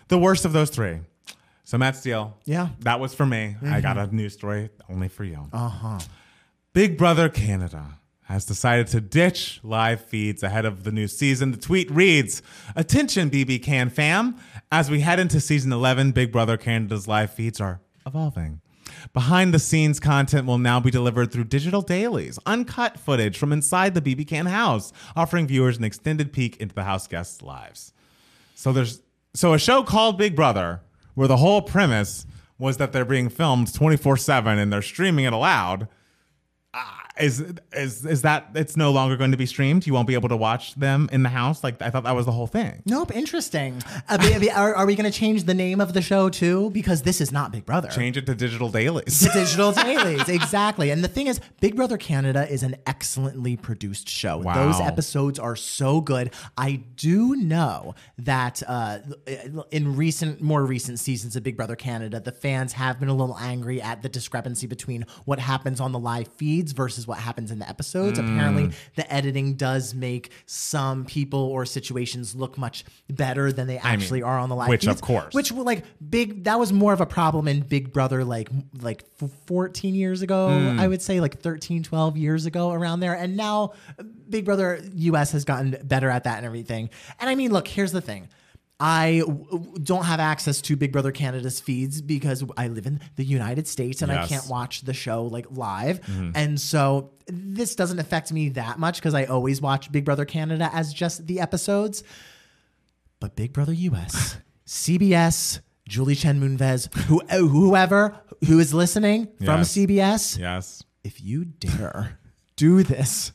the worst of those three. So Matt Steele, Yeah. that was for me. I got a news story only for you. Uh huh. Big Brother Canada has decided to ditch live feeds ahead of the new season. The tweet reads Attention, BB Can fam. As we head into season 11, Big Brother Canada's live feeds are evolving. Behind the scenes content will now be delivered through digital dailies, uncut footage from inside the BB Can house, offering viewers an extended peek into the house guests' lives. So there's so a show called Big Brother, where the whole premise was that they're being filmed 24/7 and they're streaming it aloud. Is is is that it's no longer going to be streamed? You won't be able to watch them in the house. Like I thought that was the whole thing. Nope, interesting. Uh, are, are we going to change the name of the show too? Because this is not Big Brother. Change it to digital dailies. Digital dailies, exactly. And the thing is, Big Brother Canada is an excellently produced show. Wow. Those episodes are so good. I do know that uh, in recent, more recent seasons of Big Brother Canada, the fans have been a little angry at the discrepancy between what happens on the live feeds versus what happens in the episodes. Mm. Apparently, the editing does make some people or situations look much better than they actually are on the live which, feeds. of course. Which like big that was more of a problem in big brother like like 14 years ago Hmm. i would say like 13 12 years ago around there and now Big Brother US has gotten better at that and everything. And I mean, look, here's the thing. I w- don't have access to Big Brother Canada's feeds because I live in the United States and I can't watch the show like live. Mm-hmm. And so this doesn't affect me that much because I always watch Big Brother Canada as just the episodes. But Big Brother US, CBS, Julie Chen Moonves, who, uh, whoever who is listening from Yes. CBS, Yes. if you dare do this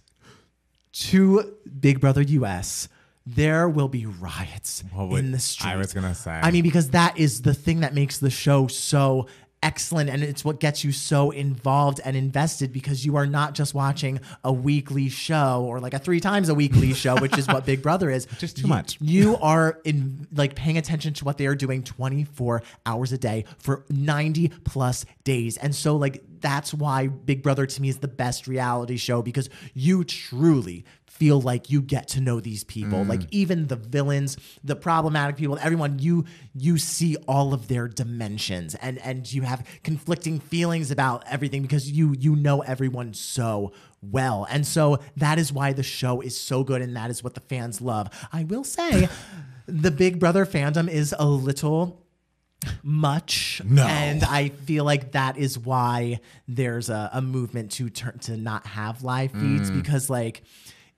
to Big Brother US, there will be riots in the street. I was gonna say. I mean, because that is the thing that makes the show so excellent and it's what gets you so involved and invested because you are not just watching a weekly show or like a three times a weekly show which is what big brother is Just too You- much. you are in like paying attention to what they are doing 24 hours a day for 90 plus days and so like that's why big brother to me is the best reality show because you truly feel like you get to know these people like mm. even the villains the problematic people everyone you you see all of their dimensions and and you have conflicting feelings about everything because you you know everyone so well and so that is why the show is so good and that is what the fans love i will say the big brother fandom is a little much. No. And I feel like that is why there's a, a movement to turn to not have live feeds mm. because like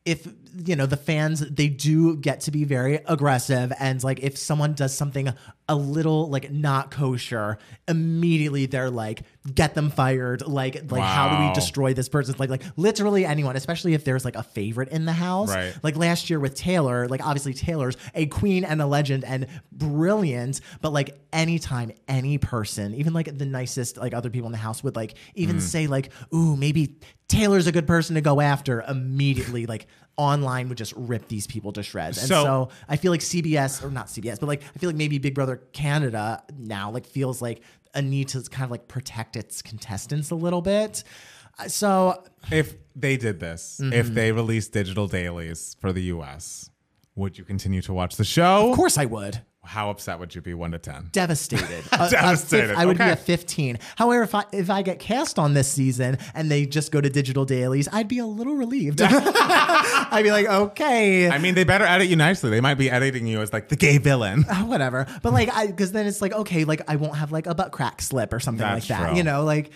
if you know the fans they do get to be very aggressive and like if someone does something a little like not kosher immediately they're like get them fired. Like like how do we destroy this person like like literally anyone especially if there's like a favorite in the house. Right. like last year with Taylor, like obviously Taylor's a queen and a legend and brilliant, but like anytime any person, even like the nicest like other people in the house would like even mm. say like, "Ooh, maybe Taylor's a good person to go after," immediately like online would just rip these people to shreds. And So- so I feel like CBS or not CBS, but like I feel like maybe Big Brother Canada now like feels like a need to kind of like protect its contestants a little bit. Uh, So if they did this, Mm-hmm. if they released digital dailies for the US, would you continue to watch the show? of course I would. How upset would you be one to ten? devastated. A- a fif- Devastated, I would be a 15. However, if I if I get cast on this season and they just go to digital dailies, I'd be a little relieved. I'd be like, okay. I mean, they better edit you nicely. They might be editing you as like the gay villain. uh, whatever. But like, I because then it's like, okay, like I won't have like a butt crack slip or something That's like that. true. You know, like.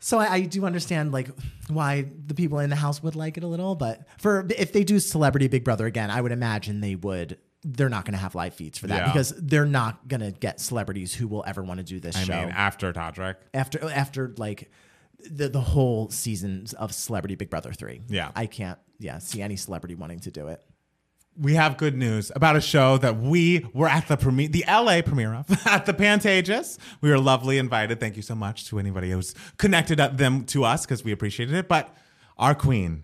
So I, I do understand like why the people in the house would like it a little, but for if they do Celebrity Big Brother again, I would imagine they would. They're not going to have live feeds for that Yeah. because they're not going to get celebrities who will ever want to do this show. I show mean, after Todrick. after after like the the whole seasons of Celebrity Big Brother three. Yeah. I can't yeah see any celebrity wanting to do it. we have good news about a show that we were at the premiere, the LA premiere of at the Pantages. We were lovely invited. Thank you so much to anybody who's connected them to us because we appreciated it. But our queen,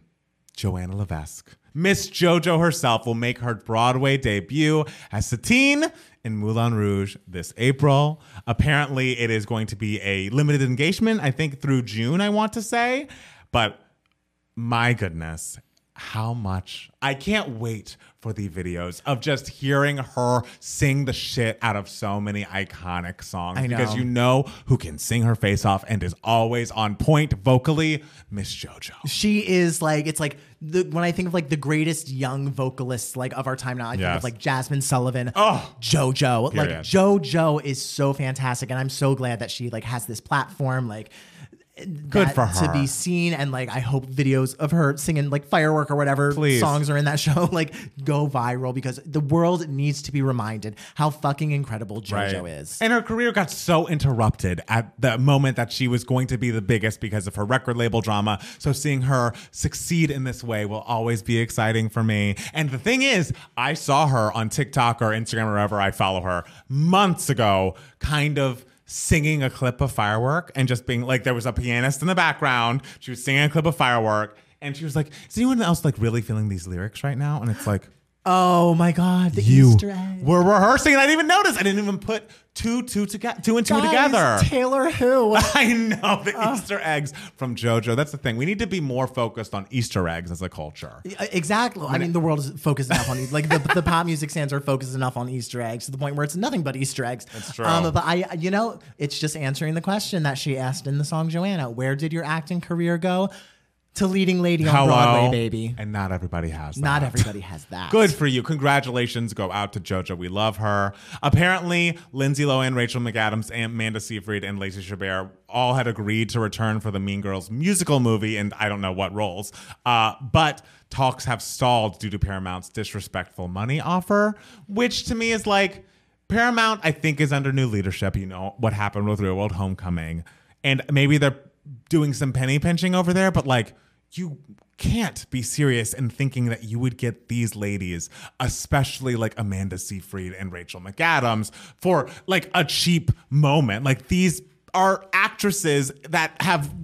Joanna Levesque, Miss JoJo herself, will make her Broadway debut as Satine in Moulin Rouge this April. Apparently, it is going to be a limited engagement. I think through June. I want to say, but my goodness, how much I can't wait for the videos of just hearing her sing the shit out of so many iconic songs I know. because you know who can sing her face off and is always on point vocally, Miss JoJo. She is like it's like the when I think of like the greatest young vocalists like of our time now, I think of like Jazmine Sullivan, Oh. JoJo. Like JoJo is so fantastic, and I'm so glad that she like has this platform. Like Good for to be seen and like I hope videos of her singing like firework or whatever Please. songs are in that show like go viral because the world needs to be reminded how fucking incredible JoJo is. And her career got so interrupted at the moment that she was going to be the biggest because of her record label drama. So seeing her succeed in this way will always be exciting for me. And the thing is, I saw her on TikTok or Instagram or wherever I follow her months ago, kind of singing a clip of firework and just being like there was a pianist in the background. She was singing a clip of firework. And she was like, "Is anyone else like really feeling these lyrics right now?" And it's like, Oh my god, the you Easter egg. were rehearsing and I didn't even notice. I didn't even put two, two, toge- two and two Guys, together. Taylor who? I know the Easter eggs from JoJo. That's the thing. We need to be more focused on Easter eggs as a culture. Uh, Exactly. I mean, the world is focused enough on like the, the pop music stands are focused enough on Easter eggs to the point where it's nothing but Easter eggs. That's true. Um, but I, you know, it's just answering the question that she asked in the song Joanna. Where did your acting career go? To leading lady on Hello, Broadway, baby. And not everybody has. Not that. everybody has that. Good for you. Congratulations go out to JoJo. We love her. Apparently, Lindsay Lohan, Rachel McAdams, and Amanda Seyfried, and Lacey Chabert all had agreed to return for the Mean Girls musical movie, and I don't know what roles. Uh, but talks have stalled due to Paramount's disrespectful money offer, which to me is like Paramount, I think, is under new leadership. You know what happened with Real World Homecoming. And maybe they're doing some penny pinching over there, but like, you can't be serious in thinking that you would get these ladies, especially like Amanda Seyfried and Rachel McAdams, for like a cheap moment. Like these are actresses that have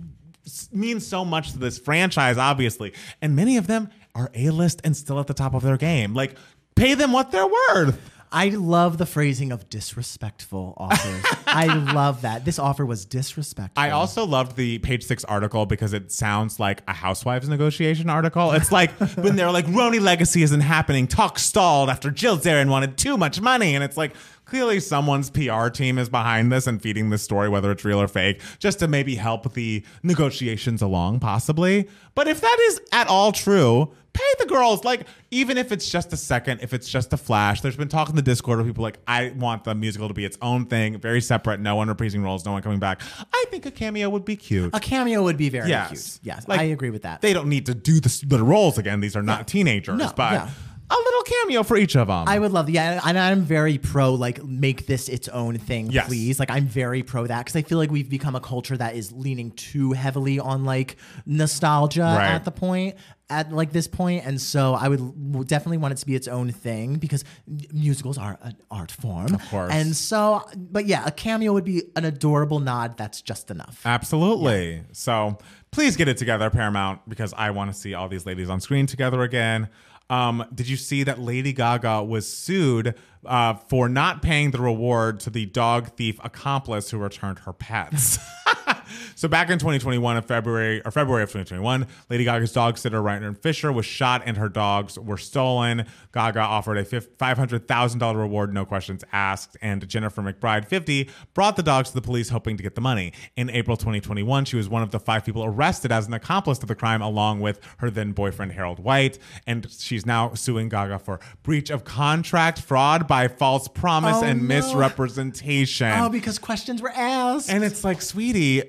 mean so much to this franchise, obviously, and many of them are A list and still at the top of their game. Like, pay them what they're worth. I love the phrasing of disrespectful offers. I love that. This offer was disrespectful. I also loved the page six article because it sounds like a housewives negotiation article. It's like when they're like, RHONY Legacy isn't happening. Talk stalled after Jill Zarin wanted too much money. And it's like, clearly someone's PR team is behind this and feeding this story, whether it's real or fake, just to maybe help the negotiations along, possibly. But if that is at all true, pay the girls like even if it's just a second if it's just a flash there's been talk in the discord of people like i want the musical to be its own thing very separate no one reprising roles no one coming back i think a cameo would be cute a cameo would be very yes cute. Yes, Like, I agree with that. they don't need to do the, the roles again these are not teenagers No, but yeah. A little cameo for each of them I would love yeah, and I'm very pro like make this its own thing, Yes. please. Like I'm very pro that because I feel like we've become a culture that is leaning too heavily on like nostalgia Right. at the point at like this point, and so I would definitely want it to be its own thing because m- musicals are an art form, of course. And so, but yeah, a cameo would be an adorable nod. That's just enough. Absolutely. So please get it together, Paramount, because I want to see all these ladies on screen together again. Um, did you see that Lady Gaga was sued uh, for not paying the reward to the dog thief accomplice who returned her pets? so back in 2021, in February or February of 2021, Lady Gaga's dog sitter Ryan Fischer was shot and her dogs were stolen. Gaga offered a $500,000 reward, no questions asked, and Jennifer McBride, 50, brought the dogs to the police hoping to get the money. In April 2021, she was one of the five people arrested as an accomplice to the crime, along with her then boyfriend Harold White, and she's now suing Gaga for breach of contract, fraud by false promise, Oh, and no. misrepresentation. Oh, because questions were asked. And it's like, sweetie,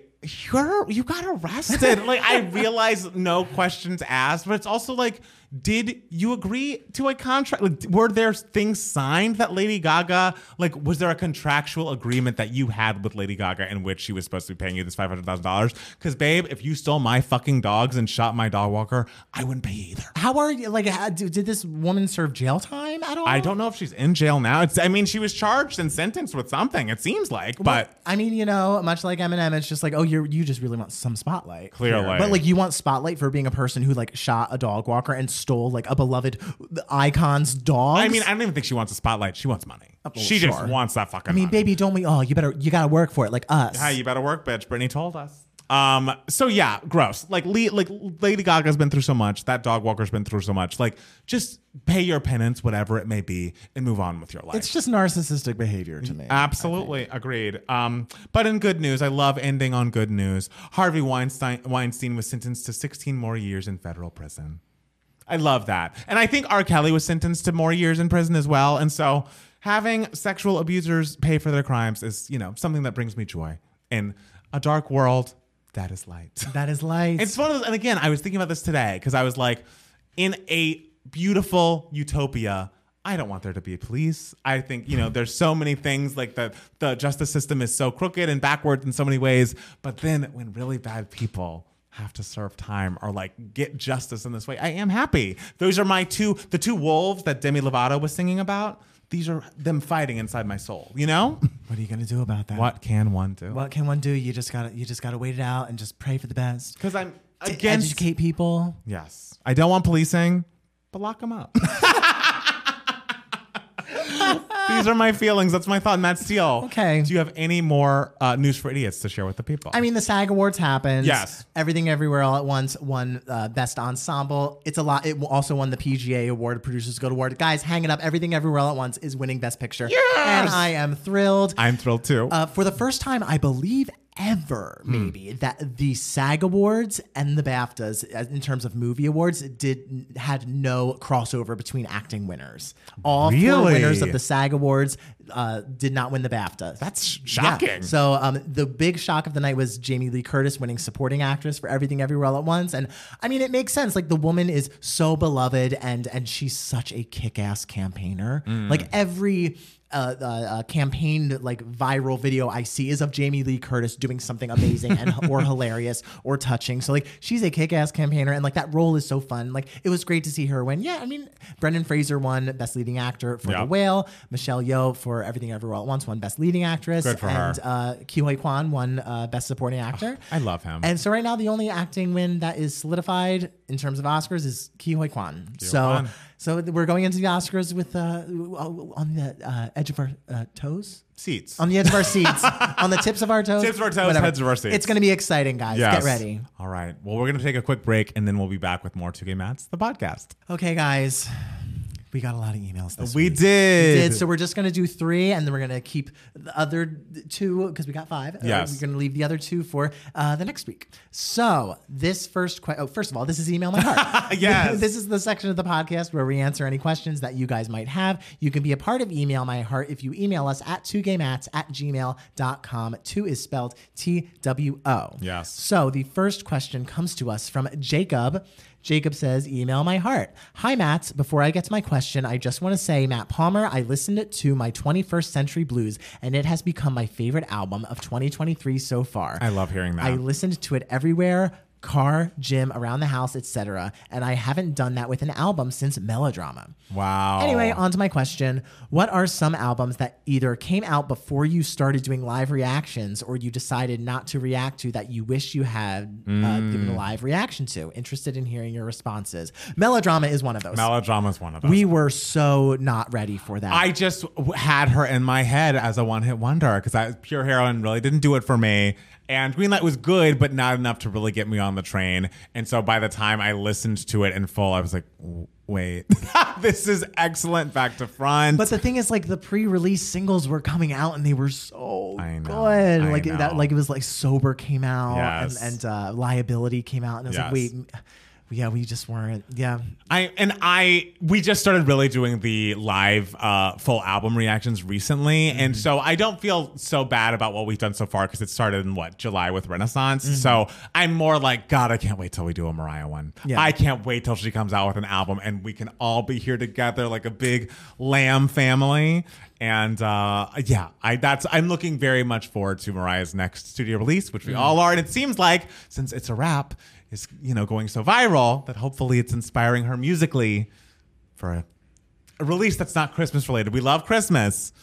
you're you got arrested. like I realize no questions asked, but it's also like, did you agree to a contract? Like, were there things signed that Lady Gaga like? Was there a contractual agreement that you had with Lady Gaga in which she was supposed to be paying you this five hundred thousand dollars? Because babe, if you stole my fucking dogs and shot my dog walker, I wouldn't pay either. How are you? Like, how, did did this woman serve jail time at all? I don't know if she's in jail now. It's I mean, she was charged and sentenced with something. It seems like, but. I mean, you know, much like Eminem, it's just like, oh, you you just really want some spotlight. Clearly. here. But like, you want spotlight for being a person who like shot a dog walker and stole like a beloved icon's dog. I mean, I don't even think she wants a spotlight. She wants money. she just wants that fucking I mean, money. baby, don't we Oh, You better, you gotta work for it, like us. Hey, you better work, bitch. Britney told us. Um. So yeah, gross. Like, Le- like Lady Gaga's been through so much. That dog walker's been through so much. Like, just pay your penance, whatever it may be, and move on with your life. it's just narcissistic behavior to me. Absolutely agreed. Um, but in good news, I love ending on good news. Harvey Weinstein Weinstein was sentenced to 16 more years in federal prison. I love that, and I think R. Kelly was sentenced to more years in prison as well. And so, having sexual abusers pay for their crimes is, you know, something that brings me joy. In a dark world, that is light. that is light. It's one of those, and again, I was thinking about this today because I was like, in a beautiful utopia, I don't want there to be police. I think you know, there's so many things like the the justice system is so crooked and backwards in so many ways. But then when really bad people have to serve time or like get justice in this way, I am happy. Those are my two, the two wolves that Demi Lovato was singing about. These are them fighting inside my soul. You know, what are you gonna do about that? what can one do? What can one do? You just gotta, you just gotta wait it out and just pray for the best. Because I'm To against educate people. Yes. I don't want policing, but lock them up. These are my feelings. That's my thought. Matt Steele. Okay. Do you have any more uh, news for idiots to share with the people? I mean, the SAG Awards happened. Yes. Everything Everywhere All at Once won uh, Best Ensemble. It's a lot. It also won the PGA Award, Producers Guild Award. Guys, hang it up. Everything Everywhere All at Once is winning Best Picture. Yes! And I am thrilled. I'm thrilled too. Uh, for the first time, I believe ever Hmm. maybe that the SAG Awards and the BAFTAs in terms of movie awards did had no crossover between acting winners. All four winners of the SAG Awards uh, did not win the BAFTA. That's Yeah. shocking. So um, the big shock of the night was Jamie Lee Curtis winning supporting actress for Everything Everywhere All at Once, and I mean it makes sense. Like the woman is so beloved, and and she's such a kick-ass campaigner. Mm. Like every. Uh, uh, uh, campaign like viral video I see is of Jamie Lee Curtis doing something amazing and or hilarious or touching. So like she's a kick-ass campaigner and like that role is so fun. Like it was great to see her win. Yeah, I mean Brendan Fraser won Best Leading Actor for Yeah. The Whale. Michelle Yeoh for Everything Everywhere All at Once won Best Leading Actress. Good for and her. uh, Ke Huy Quan won uh, Best Supporting Actor. I love him. And so right now, the only acting win that is solidified in terms of Oscars is Ke Huy Quan. So, Quan. So we're going into the Oscars with uh, on the uh, edge of our uh, toes. Seats. On the edge of our seats, on the tips of our toes, Tips of our toes, heads of our seats. It's going to be exciting, guys. Yes. Get ready. All right. Well, we're going to take a quick break and then we'll be back with more Two Gay Mats, the podcast. Okay, guys, we got a lot of emails this We week. did. We did. So we're just going to do three, and then we're going to keep the other two because we got five. Uh, Yes. we're going to leave the other two for uh, the next week. So this first question. Oh, first of all, this is email my heart. Yes. this is the section of the podcast where we answer any questions that you guys might have. You can be a part of email my heart if you email us at 2gaymats at gmail.com. Two is spelled T W O. Yes. So the first question comes to us from Jacob. Jacob says, email my heart. Hi, Matt. Before I get to my question, I just want to say, Matt Palmer, I listened to my 21st Century Blues, and it has become my favorite album of 2023 so far. I love hearing that. I listened to it everywhere car, gym, around the house, etc. And I haven't done that with an album since Melodrama. Wow. Anyway, on to my question. What are some albums that either came out before you started doing live reactions or you decided not to react to that you wish you had uh, given Mm. a live reaction to? Interested in hearing your responses. Melodrama is one of those. Melodrama is one of those. we were so not ready for that. I just had her in my head as a one hit wonder because Pure Heroine really didn't do it for me. And Greenlight was good, but not enough to really get me on the train. And so by the time I listened to it in full, I was like, wait, this is excellent back to front. But the thing is, like the pre-release singles were coming out, and they were so I know, good. I like that, like it was like sober came out, Yes. and, and uh, liability came out, and I was like, wait, yeah, we just weren't. Yeah, I and I we just started really doing the live uh, full album reactions recently, Mm-hmm. and so I don't feel so bad about what we've done so far because it started in what July with Renaissance. So I'm more like God, I can't wait till we do a Mariah one. Mm-hmm. Yeah. I can't wait till she comes out with an album and we can all be here together like a big lamb family. And uh, yeah, I that's I'm looking very much forward to Mariah's next studio release, which we Mm-hmm. all are. And it seems like since it's a rap, is you know going so viral that hopefully it's inspiring her musically for a, a release that's not Christmas related. We love Christmas,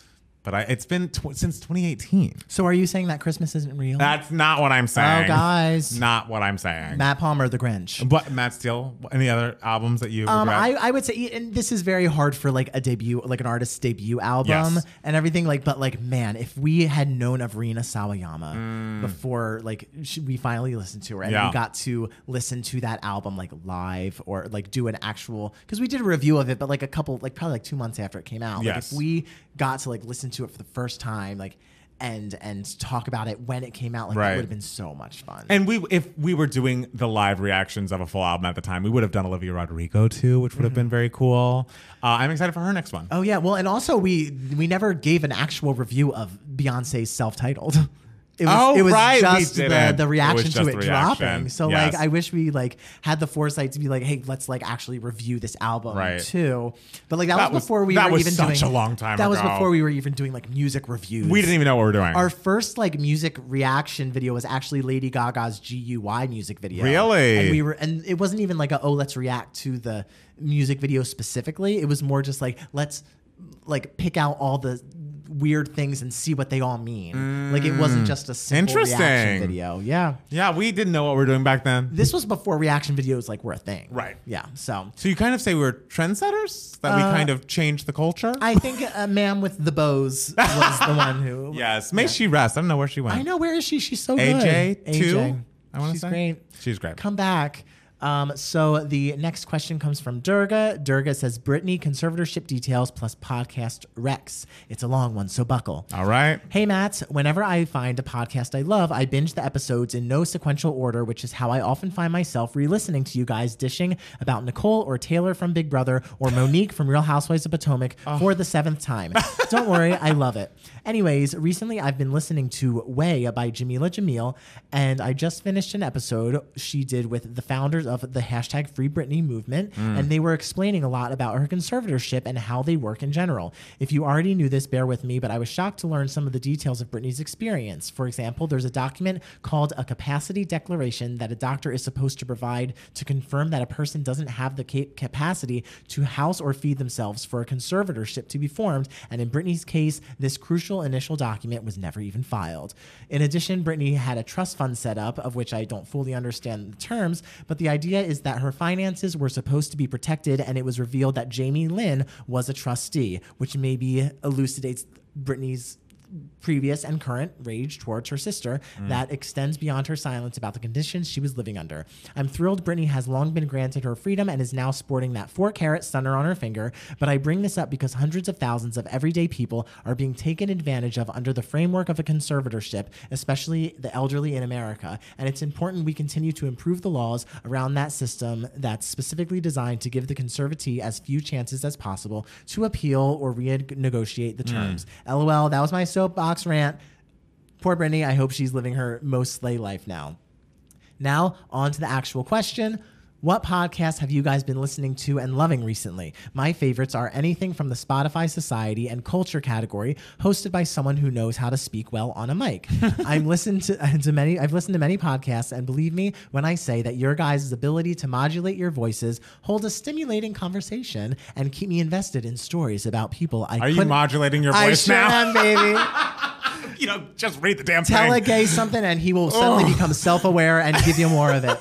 but I, it's been tw- since 2018. So are you saying that Christmas isn't real? That's not what I'm saying. oh, guys, not what I'm saying. Matt Palmer, the Grinch. But Matt Steele, any other albums that you? Um, regret? I, I would say, and this is very hard for like a debut, like an artist's debut album Yes. and everything. Like, but like, man, if we had known of Rina Sawayama before, like, sh- we finally listened to her and Mm. Yeah. we got to listen to that album like live or like do an actual, because we did a review of it, but like a couple, like probably like two months after it came out. Like, Yes. if we got to like listen to it for the first time, like, and and talk about it when it came out, like, Right. that would have been so much fun. and we, if we were doing the live reactions of a full album at the time, we would have done Olivia Rodrigo too, which would have been very cool. Uh, I'm excited for her next one. Oh yeah, well, and also we we never gave an actual review of Beyonce's self-titled. It was, Oh, it was right, just the, the It reaction just to it reaction. dropping. So Yes. like, I wish we like had the foresight to be like, hey, let's like actually review this album Right. too. But like that, That was before we that were was even such doing a long time That was before we were even doing like music reviews. we didn't even know what we were doing. Our first like music reaction video was actually Lady Gaga's GUY music video. Really? And we were and it wasn't even like a oh let's react to the music video specifically. It was more just like let's like pick out all the weird things and see what they all mean. Like it wasn't just a simple reaction Mm. Interesting. video. Yeah. yeah, we didn't know what we were doing back then. This was before reaction videos like were a thing. Right. Yeah. So So you kind of say we're trendsetters, that we kind of changed the culture. I think a man with the bows was the one who yes, may she rest. I don't know where she went. I know where is she? She's so good. AJ too. AJ. I want to say. She's great. She's great. Come back. Um, so the next question comes from Durga. Durga says Britney conservatorship details plus podcast Rex. It's a long one, so buckle. All right. Hey Matt, whenever I find a podcast I love, I binge the episodes in no sequential order, which is how I often find myself re-listening to you guys dishing about Nicole or Taylor from Big Brother or Monique from Real Housewives of Potomac for the seventh time. Don't worry, I love it. Anyways, recently I've been listening to Weigh by Jameela Jamil, and I just finished an episode she did with the founders of the hashtag Free Britney movement, mm. and they were explaining a lot about her conservatorship and how they work in general. If you already knew this, bear with me, but I was shocked to learn some of the details of Britney's experience. For example, there's a document called a capacity declaration that a doctor is supposed to provide to confirm that a person doesn't have the ca- capacity to house or feed themselves for a conservatorship to be formed. And in Britney's case, this crucial initial document was never even filed. In addition, Britney had a trust fund set up, of which I don't fully understand the terms, but the idea is that her finances were supposed to be protected, and it was revealed that Jamie Lynn was a trustee, which maybe elucidates Britney's previous and current rage towards her sister mm. that extends beyond her silence about the conditions she was living under. I'm thrilled Britney has long been granted her freedom and is now sporting that four carat stunner on her finger, but I bring this up because hundreds of thousands of everyday people are being taken advantage of under the framework of a conservatorship, especially the elderly in America, and it's important we continue to improve the laws around that system that's specifically designed to give the conservatee as few chances as possible to appeal or renegotiate the mm. terms. LOL, that was my soapbox rant. Poor Britney, I hope she's living her most slay life now. Now, on to the actual question. What podcasts have you guys been listening to and loving recently? My favorites are anything from the Spotify Society and Culture category, hosted by someone who knows how to speak well on a mic. I'm listened to, to many. I've listened to many podcasts, and believe me when I say that your guys' ability to modulate your voices, hold a stimulating conversation, and keep me invested in stories about people I Are you modulating your I voice sure now? am, baby. you know, just read the damn Tell a gay something, and he will suddenly oh. become self-aware and give you more of it.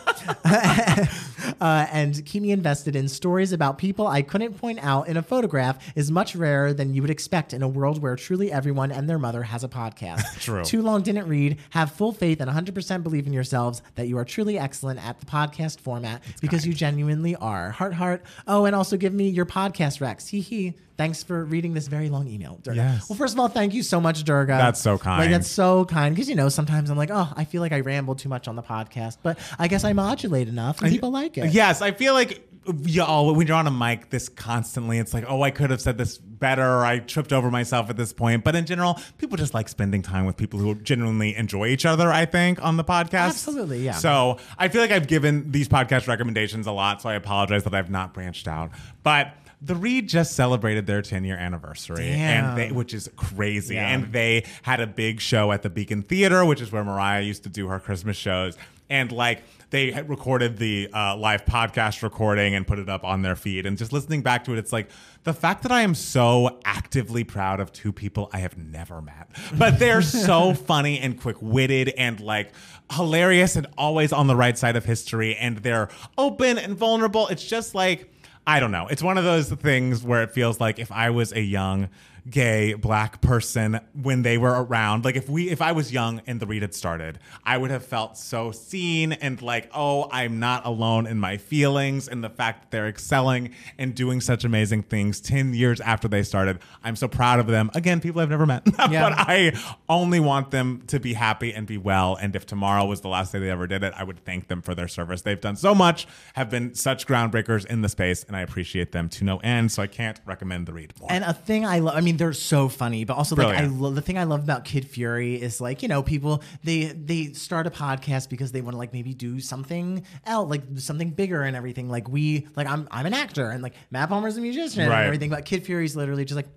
Uh, and keep me invested in stories about people I couldn't point out in a photograph is much rarer than you would expect in a world where truly everyone and their mother has a podcast. True. Too long didn't read. Have full faith and 100% believe in yourselves that you are truly excellent at the podcast format because you genuinely are. Heart, heart. Oh, and also give me your podcast Rex. Hee hee. Thanks for reading this very long email, Durga. Yes. Well, first of all, thank you so much, Durga. That's so Like kind. that's so kind because you know sometimes I'm like, oh, I feel like I rambled too much on the podcast, but I guess I modulate enough and people like it. Yes, I feel like y'all oh, when you're on a mic this constantly, it's like, oh, I could have said this better. Or I tripped over myself at this point. But in general, people just like spending time with people who genuinely enjoy each other. I think on the podcast, Absolutely, yeah. So I feel like I've given these podcast recommendations a lot. So I apologize that I've not branched out, but. The Read just celebrated their 10 year anniversary, Damn. and they, which is crazy. Yeah. And they had a big show at the Beacon Theater, which is where Mariah used to do her Christmas shows. And like they had recorded the uh, live podcast recording and put it up on their feed. And just listening back to it, it's like the fact that I am so actively proud of two people I have never met, but they're so funny and quick witted and like hilarious and always on the right side of history. And they're open and vulnerable. It's just like, I don't know. It's one of those things where it feels like if I was a young gay black person when they were around, like if we if I was young and the read had started, I would have felt so seen and like, oh, I'm not alone in my feelings and the fact that they're excelling and doing such amazing things 10 years after they started. I'm so proud of them. Again, people I've never met. Yeah. but I only want them to be happy and be well. And if tomorrow was the last day they ever did it, I would thank them for their service. They've done so much, have been such groundbreakers in the space, and I appreciate them to no end. So I can't recommend the read more. And a thing I love, I mean, they're so funny, but also like I Brilliant. love the thing I love about Kid Fury is like you know people they they start a podcast because they want to like maybe do something else, like something bigger and everything. Like we like I'm I'm an actor and like Matt Palmer's a musician Right. and everything, but Kid Fury's literally just like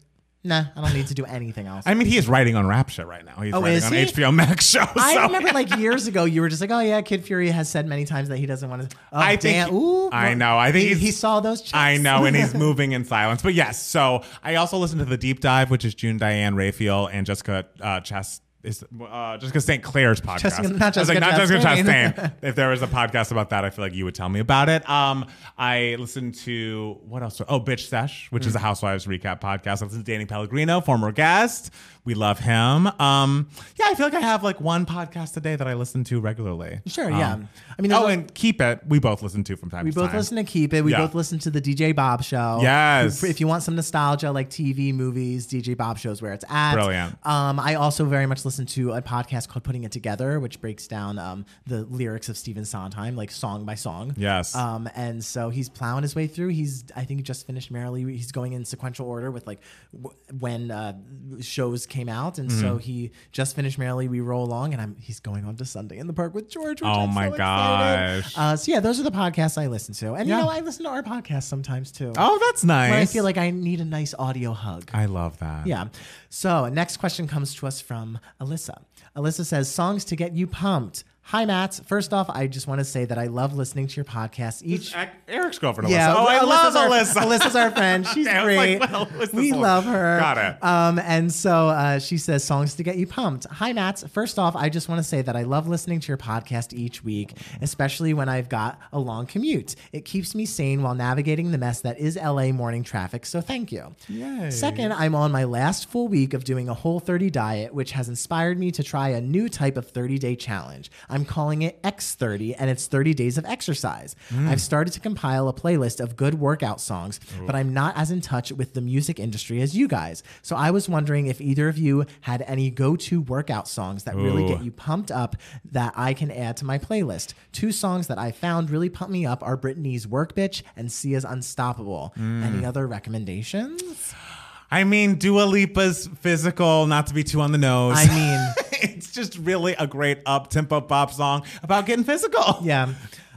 nah, I don't need to do anything else. I mean, he is writing on Rap Shit right now. He's Oh, writing is on he? HBO Max show. I so- remember like years ago, you were just like, "Oh yeah, Kid Fury has said many times that he doesn't want to." Oh, I think damn. Ooh, I know. I think he, he's- he saw those. Checks. I know, and he's moving in silence. But yes, so I also listened to the deep dive, which is June Diane Raphael and Jessica uh, Chast- is uh, Jessica St. Clair's podcast. Jessica- not I was like, Jessica not Jessica. Chastain. if there was a podcast about that, I feel like you would tell me about it. Um, I listened to what else? Oh, Bitch Sesh, which Mm. is a Housewives recap podcast. I listened to Danny Pellegrino, former guest. We love him. Um, yeah, I feel like I have like one podcast a day that I listen to regularly. Sure, Um, yeah. I mean, there's oh, al- and Keep It. We both listen to from time We to both listen to Keep It. We Yeah. both listen to the DJ Bob Show. Yes. If, if you want some nostalgia, like TV, movies, DJ Bob shows where it's at. Brilliant. Um, I also very much listen to a podcast called Putting It Together, which breaks down um, the lyrics of Stephen Sondheim, like song by song. Yes. Um, and so he's plowing his way through. He's, I think, he just finished Merrily. He's going in sequential order with like w- when uh, shows came out, and Mm-hmm. so he just finished Merrily. We roll along, and I'm he's going on to Sunday in the Park with George. Which Oh I'm my so gosh. Uh, so yeah, those are the podcasts I listen to, and Yeah. you know I listen to our podcast sometimes too. oh, that's nice. I feel like I need a nice audio hug. I love that. Yeah. So next question comes to us from Alyssa. Alyssa says, songs to get you pumped. Hi, Matt. First off, I just want to say that I love listening to your podcast each. Eric's girlfriend. Yeah, Alyssa. Oh, I Alyssa's love our, Alyssa. Alyssa's our friend. She's Okay, was like, great. well, we one? love her. Got it. Um, and so uh, she says, songs to get you pumped. Hi, Matt. First off, I just want to say that I love listening to your podcast each week, especially when I've got a long commute. It keeps me sane while navigating the mess that is LA morning traffic. So thank you. Yay. Second, I'm on my last full week of doing a whole 30 diet, which has inspired me to try a new type of 30 day challenge. I'm calling it X30, and it's 30 days of exercise. Hmm. I've started to compile a playlist of good workout songs, but I'm not as in touch with the music industry as you guys. So I was wondering if either of you had any go to workout songs that really get you pumped up that I can add to my playlist. Two songs that I found really pump me up are Britney's Work Bitch and Sia's Unstoppable. Hmm. Any other recommendations? I mean, Dua Lipa's physical, not to be too on the nose. I mean, it's just really a great up tempo pop song about getting physical. yeah.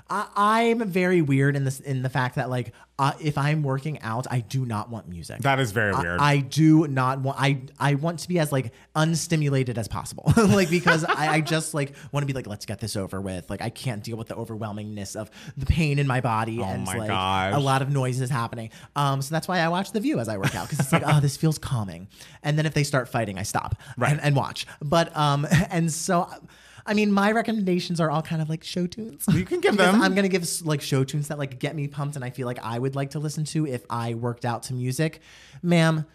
I, I'm very weird in this in the fact that like uh, if I'm working out, I do not want music. That is very weird. I do not want. I I want to be as like unstimulated as possible, like because I, I just like want to be like, let's get this over with. Like I can't deal with the overwhelmingness of the pain in my body and Oh my like gosh. a lot of noises happening. Um, so that's why I watch The View as I work out because it's like, oh, this feels calming. And then if they start fighting, I stop Right. and, and watch. But um, and so. I mean, my recommendations are all kind of like show tunes. You can give them. I'm gonna give like show tunes that like get me pumped, and I feel like I would like to listen to if I worked out to music, ma'am.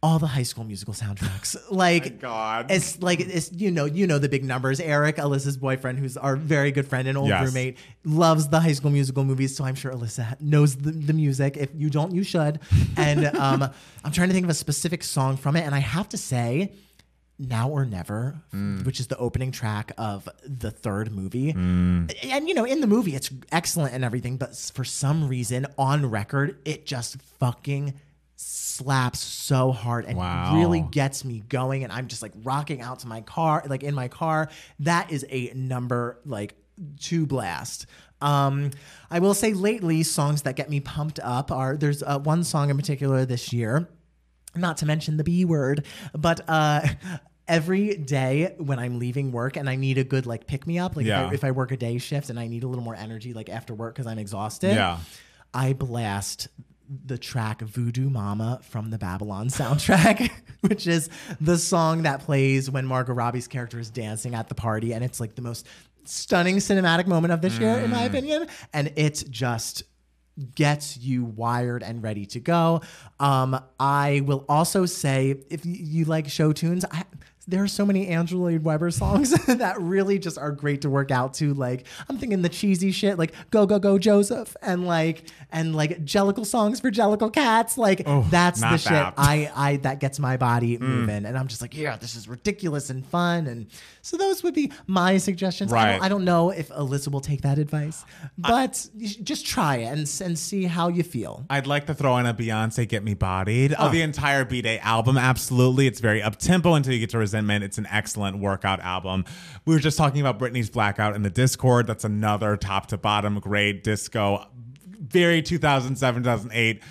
All the High School Musical soundtracks, like God. it's like it's you know you know the big numbers. Eric, Alyssa's boyfriend, who's our very good friend and old Yes. roommate, loves the High School Musical movies. So I'm sure Alyssa knows the, the music. If you don't, you should. And um, I'm trying to think of a specific song from it, and I have to say, now or Never, which is the opening track of the third movie. And, you know, in the movie, it's excellent and everything, but for some reason, on record, it just fucking slaps so hard and Wow. really gets me going. And I'm just like rocking out to my car, like in my car. That is a number like two blast. Um, I will say lately, songs that get me pumped up are there's uh, one song in particular this year not to mention the B word, but uh, every day when I'm leaving work and I need a good like pick me up, like if, I, if I work a day shift and I need a little more energy like after work because I'm exhausted, Yeah. I blast the track Voodoo Mama from the Babylon soundtrack, which is the song that plays when Margot Robbie's character is dancing at the party. And it's like the most stunning cinematic moment of this year, in my opinion. And it's just gets you wired and ready to go. Um, I will also say, if you like show tunes, I, there are so many Andrew Lloyd Webber songs that really just are great to work out to. Like I'm thinking the cheesy shit, like "Go Go Go Joseph," and like and like Jellicle songs for Jellicle cats. Like oh, that's the shit that. I I that gets my body mm. moving, and I'm just like, yeah, this is ridiculous and fun. And so those would be my suggestions. I, Right. don't, I don't know if Alyssa will take that advice, but you just try it and and see how you feel. I'd like to throw in a Beyonce "Get Me Bodied." Oh. Oh, the entire B Day album, absolutely. It's very up tempo until you get to Resentment. It's an excellent workout album. We were just talking about Britney's Blackout in the Discord. That's another top to bottom grade disco, very 2007 2008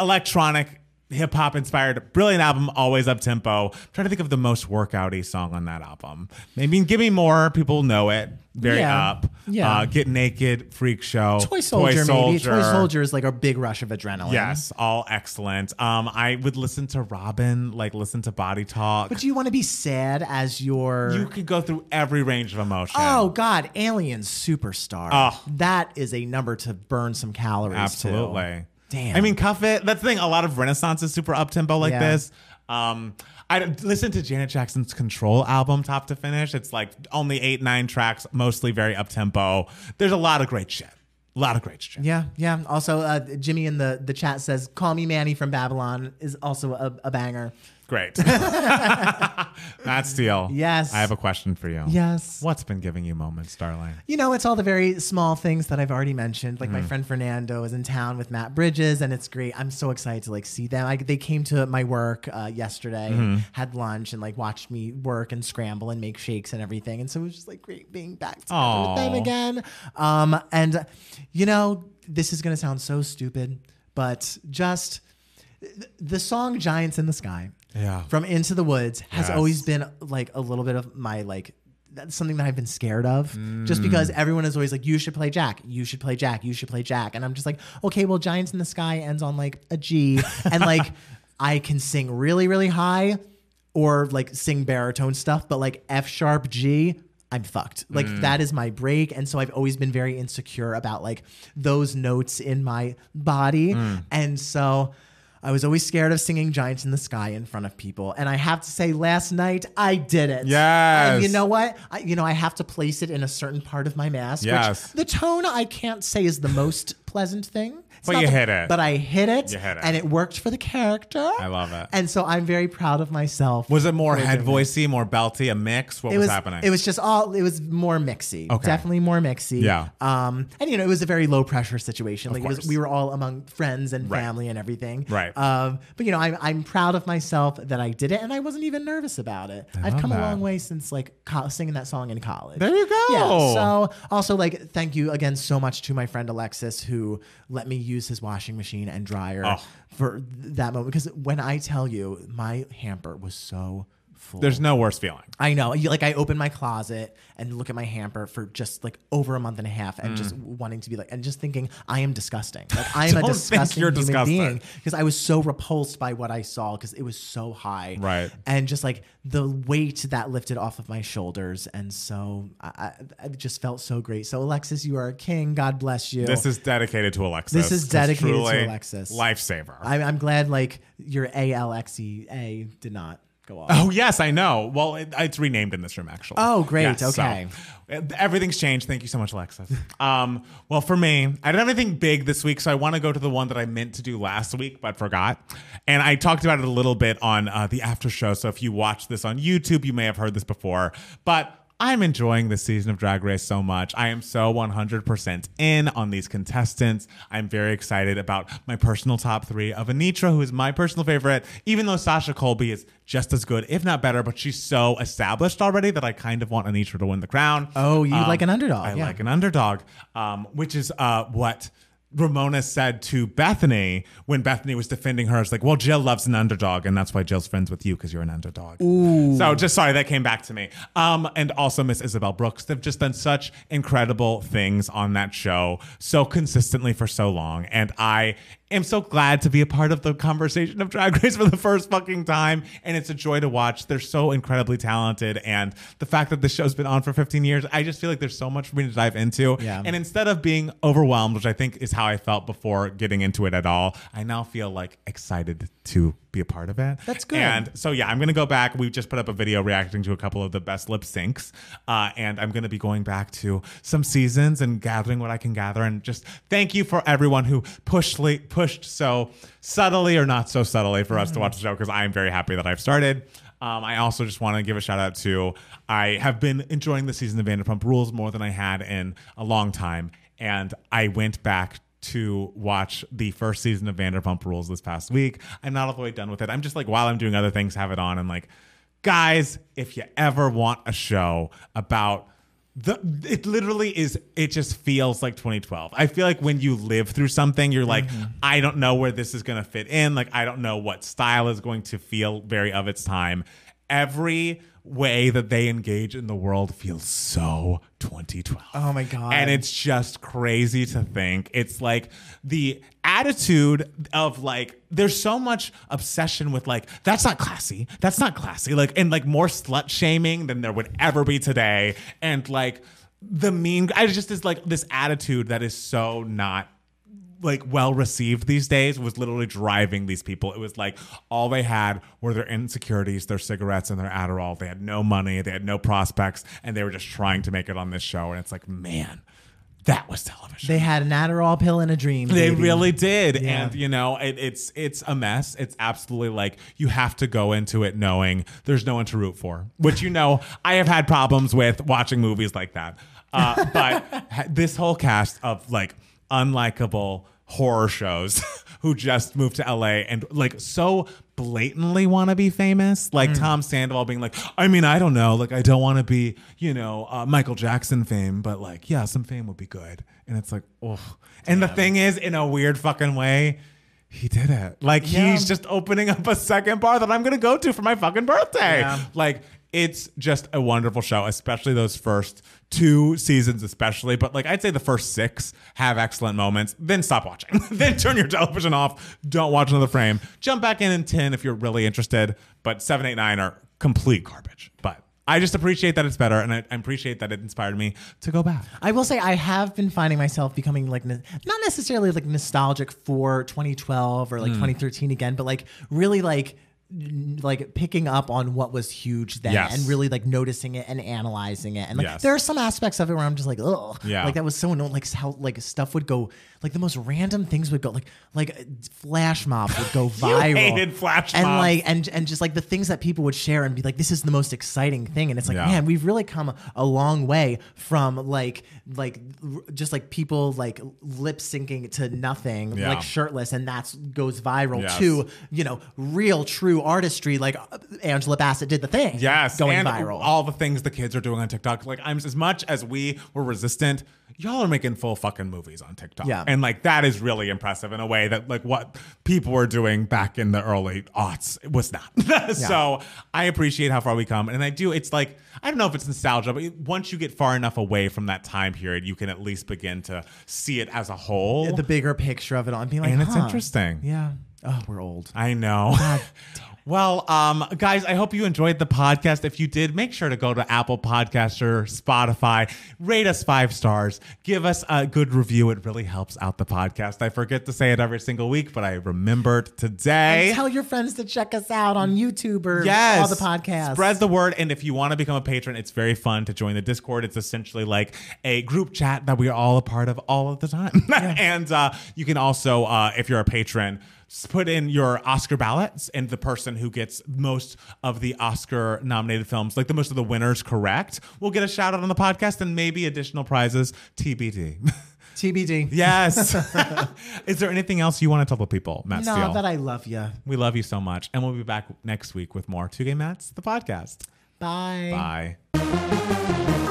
electronic. Hip hop inspired, brilliant album, always up tempo. trying to think of the most workouty song on that album. Maybe give me more. People know it. Very Yeah. up. Yeah. uh, Get Naked, Freak Show, Toy Soldier, maybe. Toy Soldier. Soldier is like a big rush of adrenaline. Yes, all excellent. Um, I would listen to Robyn, like listen to Body Talk. But do you want to be sad as your you could go through every range of emotion. Oh God, Aliens Superstar. Oh. That is a number to burn some calories. to. Absolutely. Damn. I mean, cuff it. That's the thing. A lot of Renaissance is super up tempo like Yeah. this. Um, I listen to Janet Jackson's Control album top to finish. It's like only eight, nine tracks, mostly very up tempo. There's a lot of great shit. A lot of great shit. Yeah, yeah. Also, uh, Jimmy in the, the chat says, "Call me Manny from Babylon" is also a, a banger. Great. Matt Steele. Yes. I have a question for you. Yes. What's been giving you moments, darling? You know, it's all the very small things that I've already mentioned. Like Mm-hmm. my friend Fernando is in town with Matt Bridges, and it's great. I'm so excited to like see them. I, they came to my work uh, yesterday, Mm-hmm. and had lunch, and like watched me work and scramble and make shakes and everything. And so it was just like great being back together with them again. Um, and you know, this is gonna sound so stupid, but just the song "Giants in the Sky." Yeah. from Into the Woods has Yes. always been like a little bit of my like that's something that I've been scared of just Mm. because everyone is always like you should play Jack you should play Jack you should play Jack and I'm just like okay well Giants in the Sky ends on like a G and like I can sing really really high or like sing baritone stuff but like F sharp G I'm fucked. Like Mm. that is my break. And so I've always been very insecure about like those notes in my body. Mm. And so I was always scared of singing Giants in the Sky in front of people. And I have to say, last night I did it. Yes. And you know what? I, you know, I have to place it in a certain part of my mask. Yes. Which the tone I can't say is the most pleasant thing. It's But you the- hit it. But I hit it. You hit it. And it worked for the character. I love it. And so I'm very proud of myself. Was it more head voicey, more belty, a mix? What was, was happening? It was just all. It was more mixy. Okay. Definitely more mixy. Yeah. Um. And you know, it was a very low pressure situation. Like was, we were all among friends and Right. family and everything. Right. Um. But you know, I'm I'm proud of myself that I did it, and I wasn't even nervous about it. I've come that. a long way since like co- singing that song in college. There you go. Yeah. So also like thank you again so much to my friend Alexis who let me use his washing machine and dryer Oh. for th- that moment because when I tell you my hamper was so full. There's no worse feeling. I know. You- Like I open my closet and look at my hamper for just like over a month and a half, and just mm. wanting to be like, and just thinking I am disgusting. Like I am a Don't think disgusting you're human disgusting. being because I was so repulsed by what I saw because it was so high, Right. And just like the weight that lifted off of my shoulders, and so I, I, I just felt so great. So Alexis, you are a king. God bless you. This is dedicated to Alexis. This is dedicated to truly Alexis. Lifesaver. I'm, I'm glad like your A L X E A did not go off. Oh yes, I know. Well, it, it's renamed in this room actually. Oh, great. Yes, Okay. uh, everything's changed. Thank you so much, Alexis. um, well, for me, I didn't have anything big this week, so I want to go to the one that I meant to do last week but forgot. And I talked about it a little bit on uh, the after show. So if you watch this on YouTube, you may have heard this before, but. I'm enjoying this season of Drag Race so much. I am so 100% in on these contestants. I'm very excited about my personal top three of Anetra, who is my personal favorite, even though Sasha Colby is just as good, if not better, but she's so established already that I kind of want Anetra to win the crown. Oh, you Um, like an underdog, I yeah. like an underdog, um, which is uh, what Ramona said to Bethany when Bethany was defending her. It's like, well, Jill loves an underdog, and that's why Jill's friends with you because you're an underdog. So just sorry that came back to me. Um, and also Miss Isabelle Brooks. They've just done such incredible things on that show so consistently for so long, and I am so glad to be a part of the conversation of Drag Race for the first fucking time. And it's a joy to watch. They're so incredibly talented, and the fact that the show's been on for 15 years, I just feel like there's so much for me to dive into. Yeah. And instead of being overwhelmed, which I think is how I felt before getting into it at all, I now feel like excited to be a part of it. That's good. And so yeah, I'm gonna go back. We just put up a video reacting to a couple of the best lip syncs, uh, and I'm gonna be going back to some seasons and gathering what I can gather. And just thank you for everyone who pushed pushed so subtly or not so subtly for us to watch the show because I am very happy that I've started. Um, I also just want to give a shout out to I have been enjoying the season of Vanderpump Rules more than I had in a long time, and I went back to watch the first season of Vanderpump Rules this past week. I'm not all the way done with it. I'm just like while I'm doing other things, have it on and like, guys, if you ever want a show about the it literally is it just feels like 2012 i feel like when you live through something you're like mm-hmm. i don't know where this is going to fit in like i don't know what style is going to feel very of its time every way that they engage in the world feels so 2012. Oh my God. And it's just crazy to think. It's like the attitude of like there's so much obsession with like that's not classy. That's not classy. Like and like more slut shaming than there would ever be today and like the mean I just is like this attitude that is so not like well received these days was literally driving these people. It was like all they had were their insecurities, their cigarettes, and their Adderall. They had no money, they had no prospects, and they were just trying to make it on this show. And it's like, man, that was television. They had an Adderall pill and a dream. They baby. really did, Yeah. and you know it, it's it's a mess. It's absolutely like you have to go into it knowing there's no one to root for, which you know I have had problems with watching movies like that. Uh, but this whole cast of like unlikable horror shows who just moved to LA and like so blatantly want to be famous, like Tom Sandoval being like, I mean, I don't know, like I don't want to be, you know, uh, Michael Jackson fame, but like, yeah, some fame would be good. And it's like, oh. And the thing is, in a weird fucking way, he did it. Like Yeah. he's just opening up a second bar that I'm gonna go to for my fucking birthday. Yeah. Like it's just a wonderful show, especially those first two seasons, especially. But like I'd say the first six have excellent moments. Then stop watching. then turn your television off. Don't watch another frame. Jump back in in ten if you're really interested. But seven, eight, nine are complete garbage. But I just appreciate that it's better, and I, I appreciate that it inspired me to go back. I will say I have been finding myself becoming like no- not necessarily like nostalgic for 2012 or Hmm. like 2013 again, but like really like like picking up on what was huge then Yes. and really like noticing it and analyzing it and like Yes. there are some aspects of it where I'm just like oh Yeah. like that was so annoying like how like stuff would go like the most random things would go like like uh, flash mobs would go viral you hated flash and mobs. like and and just like the things that people would share and be like this is the most exciting thing and it's like Yeah. man we've really come a long way from like like just like people like lip syncing to nothing Yeah. like shirtless and that's goes viral Yes. to you know real true artistry like uh, Angela Bassett did the thing Yes, going viral All the things the kids are doing on TikTok. Like I'm as much as we were resistant, y'all are making full fucking movies on TikTok. Yeah. and like that is really impressive in a way that like what people were doing back in the early aughts was not. so I appreciate how far we come, and I do. It's like I don't know if it's nostalgia, but once you get far enough away from that time period, you can at least begin to see it as a whole. the bigger picture of it all and being like And it's interesting. yeah oh we're old I know. Well, um, guys, I hope you enjoyed the podcast. If you did, make sure to go to Apple Podcasts or Spotify, rate us five stars, give us a good review. It really helps out the podcast. I forget to say it every single week, but I remembered today. and tell your friends to check us out on YouTube or Yes. all the podcasts Spread the word. And if you want to become a patron, it's very fun to join the Discord. It's essentially like a group chat that we are all a part of all of the time. and uh, you can also, uh, if you're a patron, put in your Oscar ballots and the person who gets most of the Oscar nominated films, like the most of the winners correct, will get a shout out on the podcast and maybe additional prizes TBD. TBD yes. Is there anything else you want to tell the people, Matt no Steele? that I love you we love you so much. And we'll be back next week with more Two Gay Mats, the podcast. bye Bye.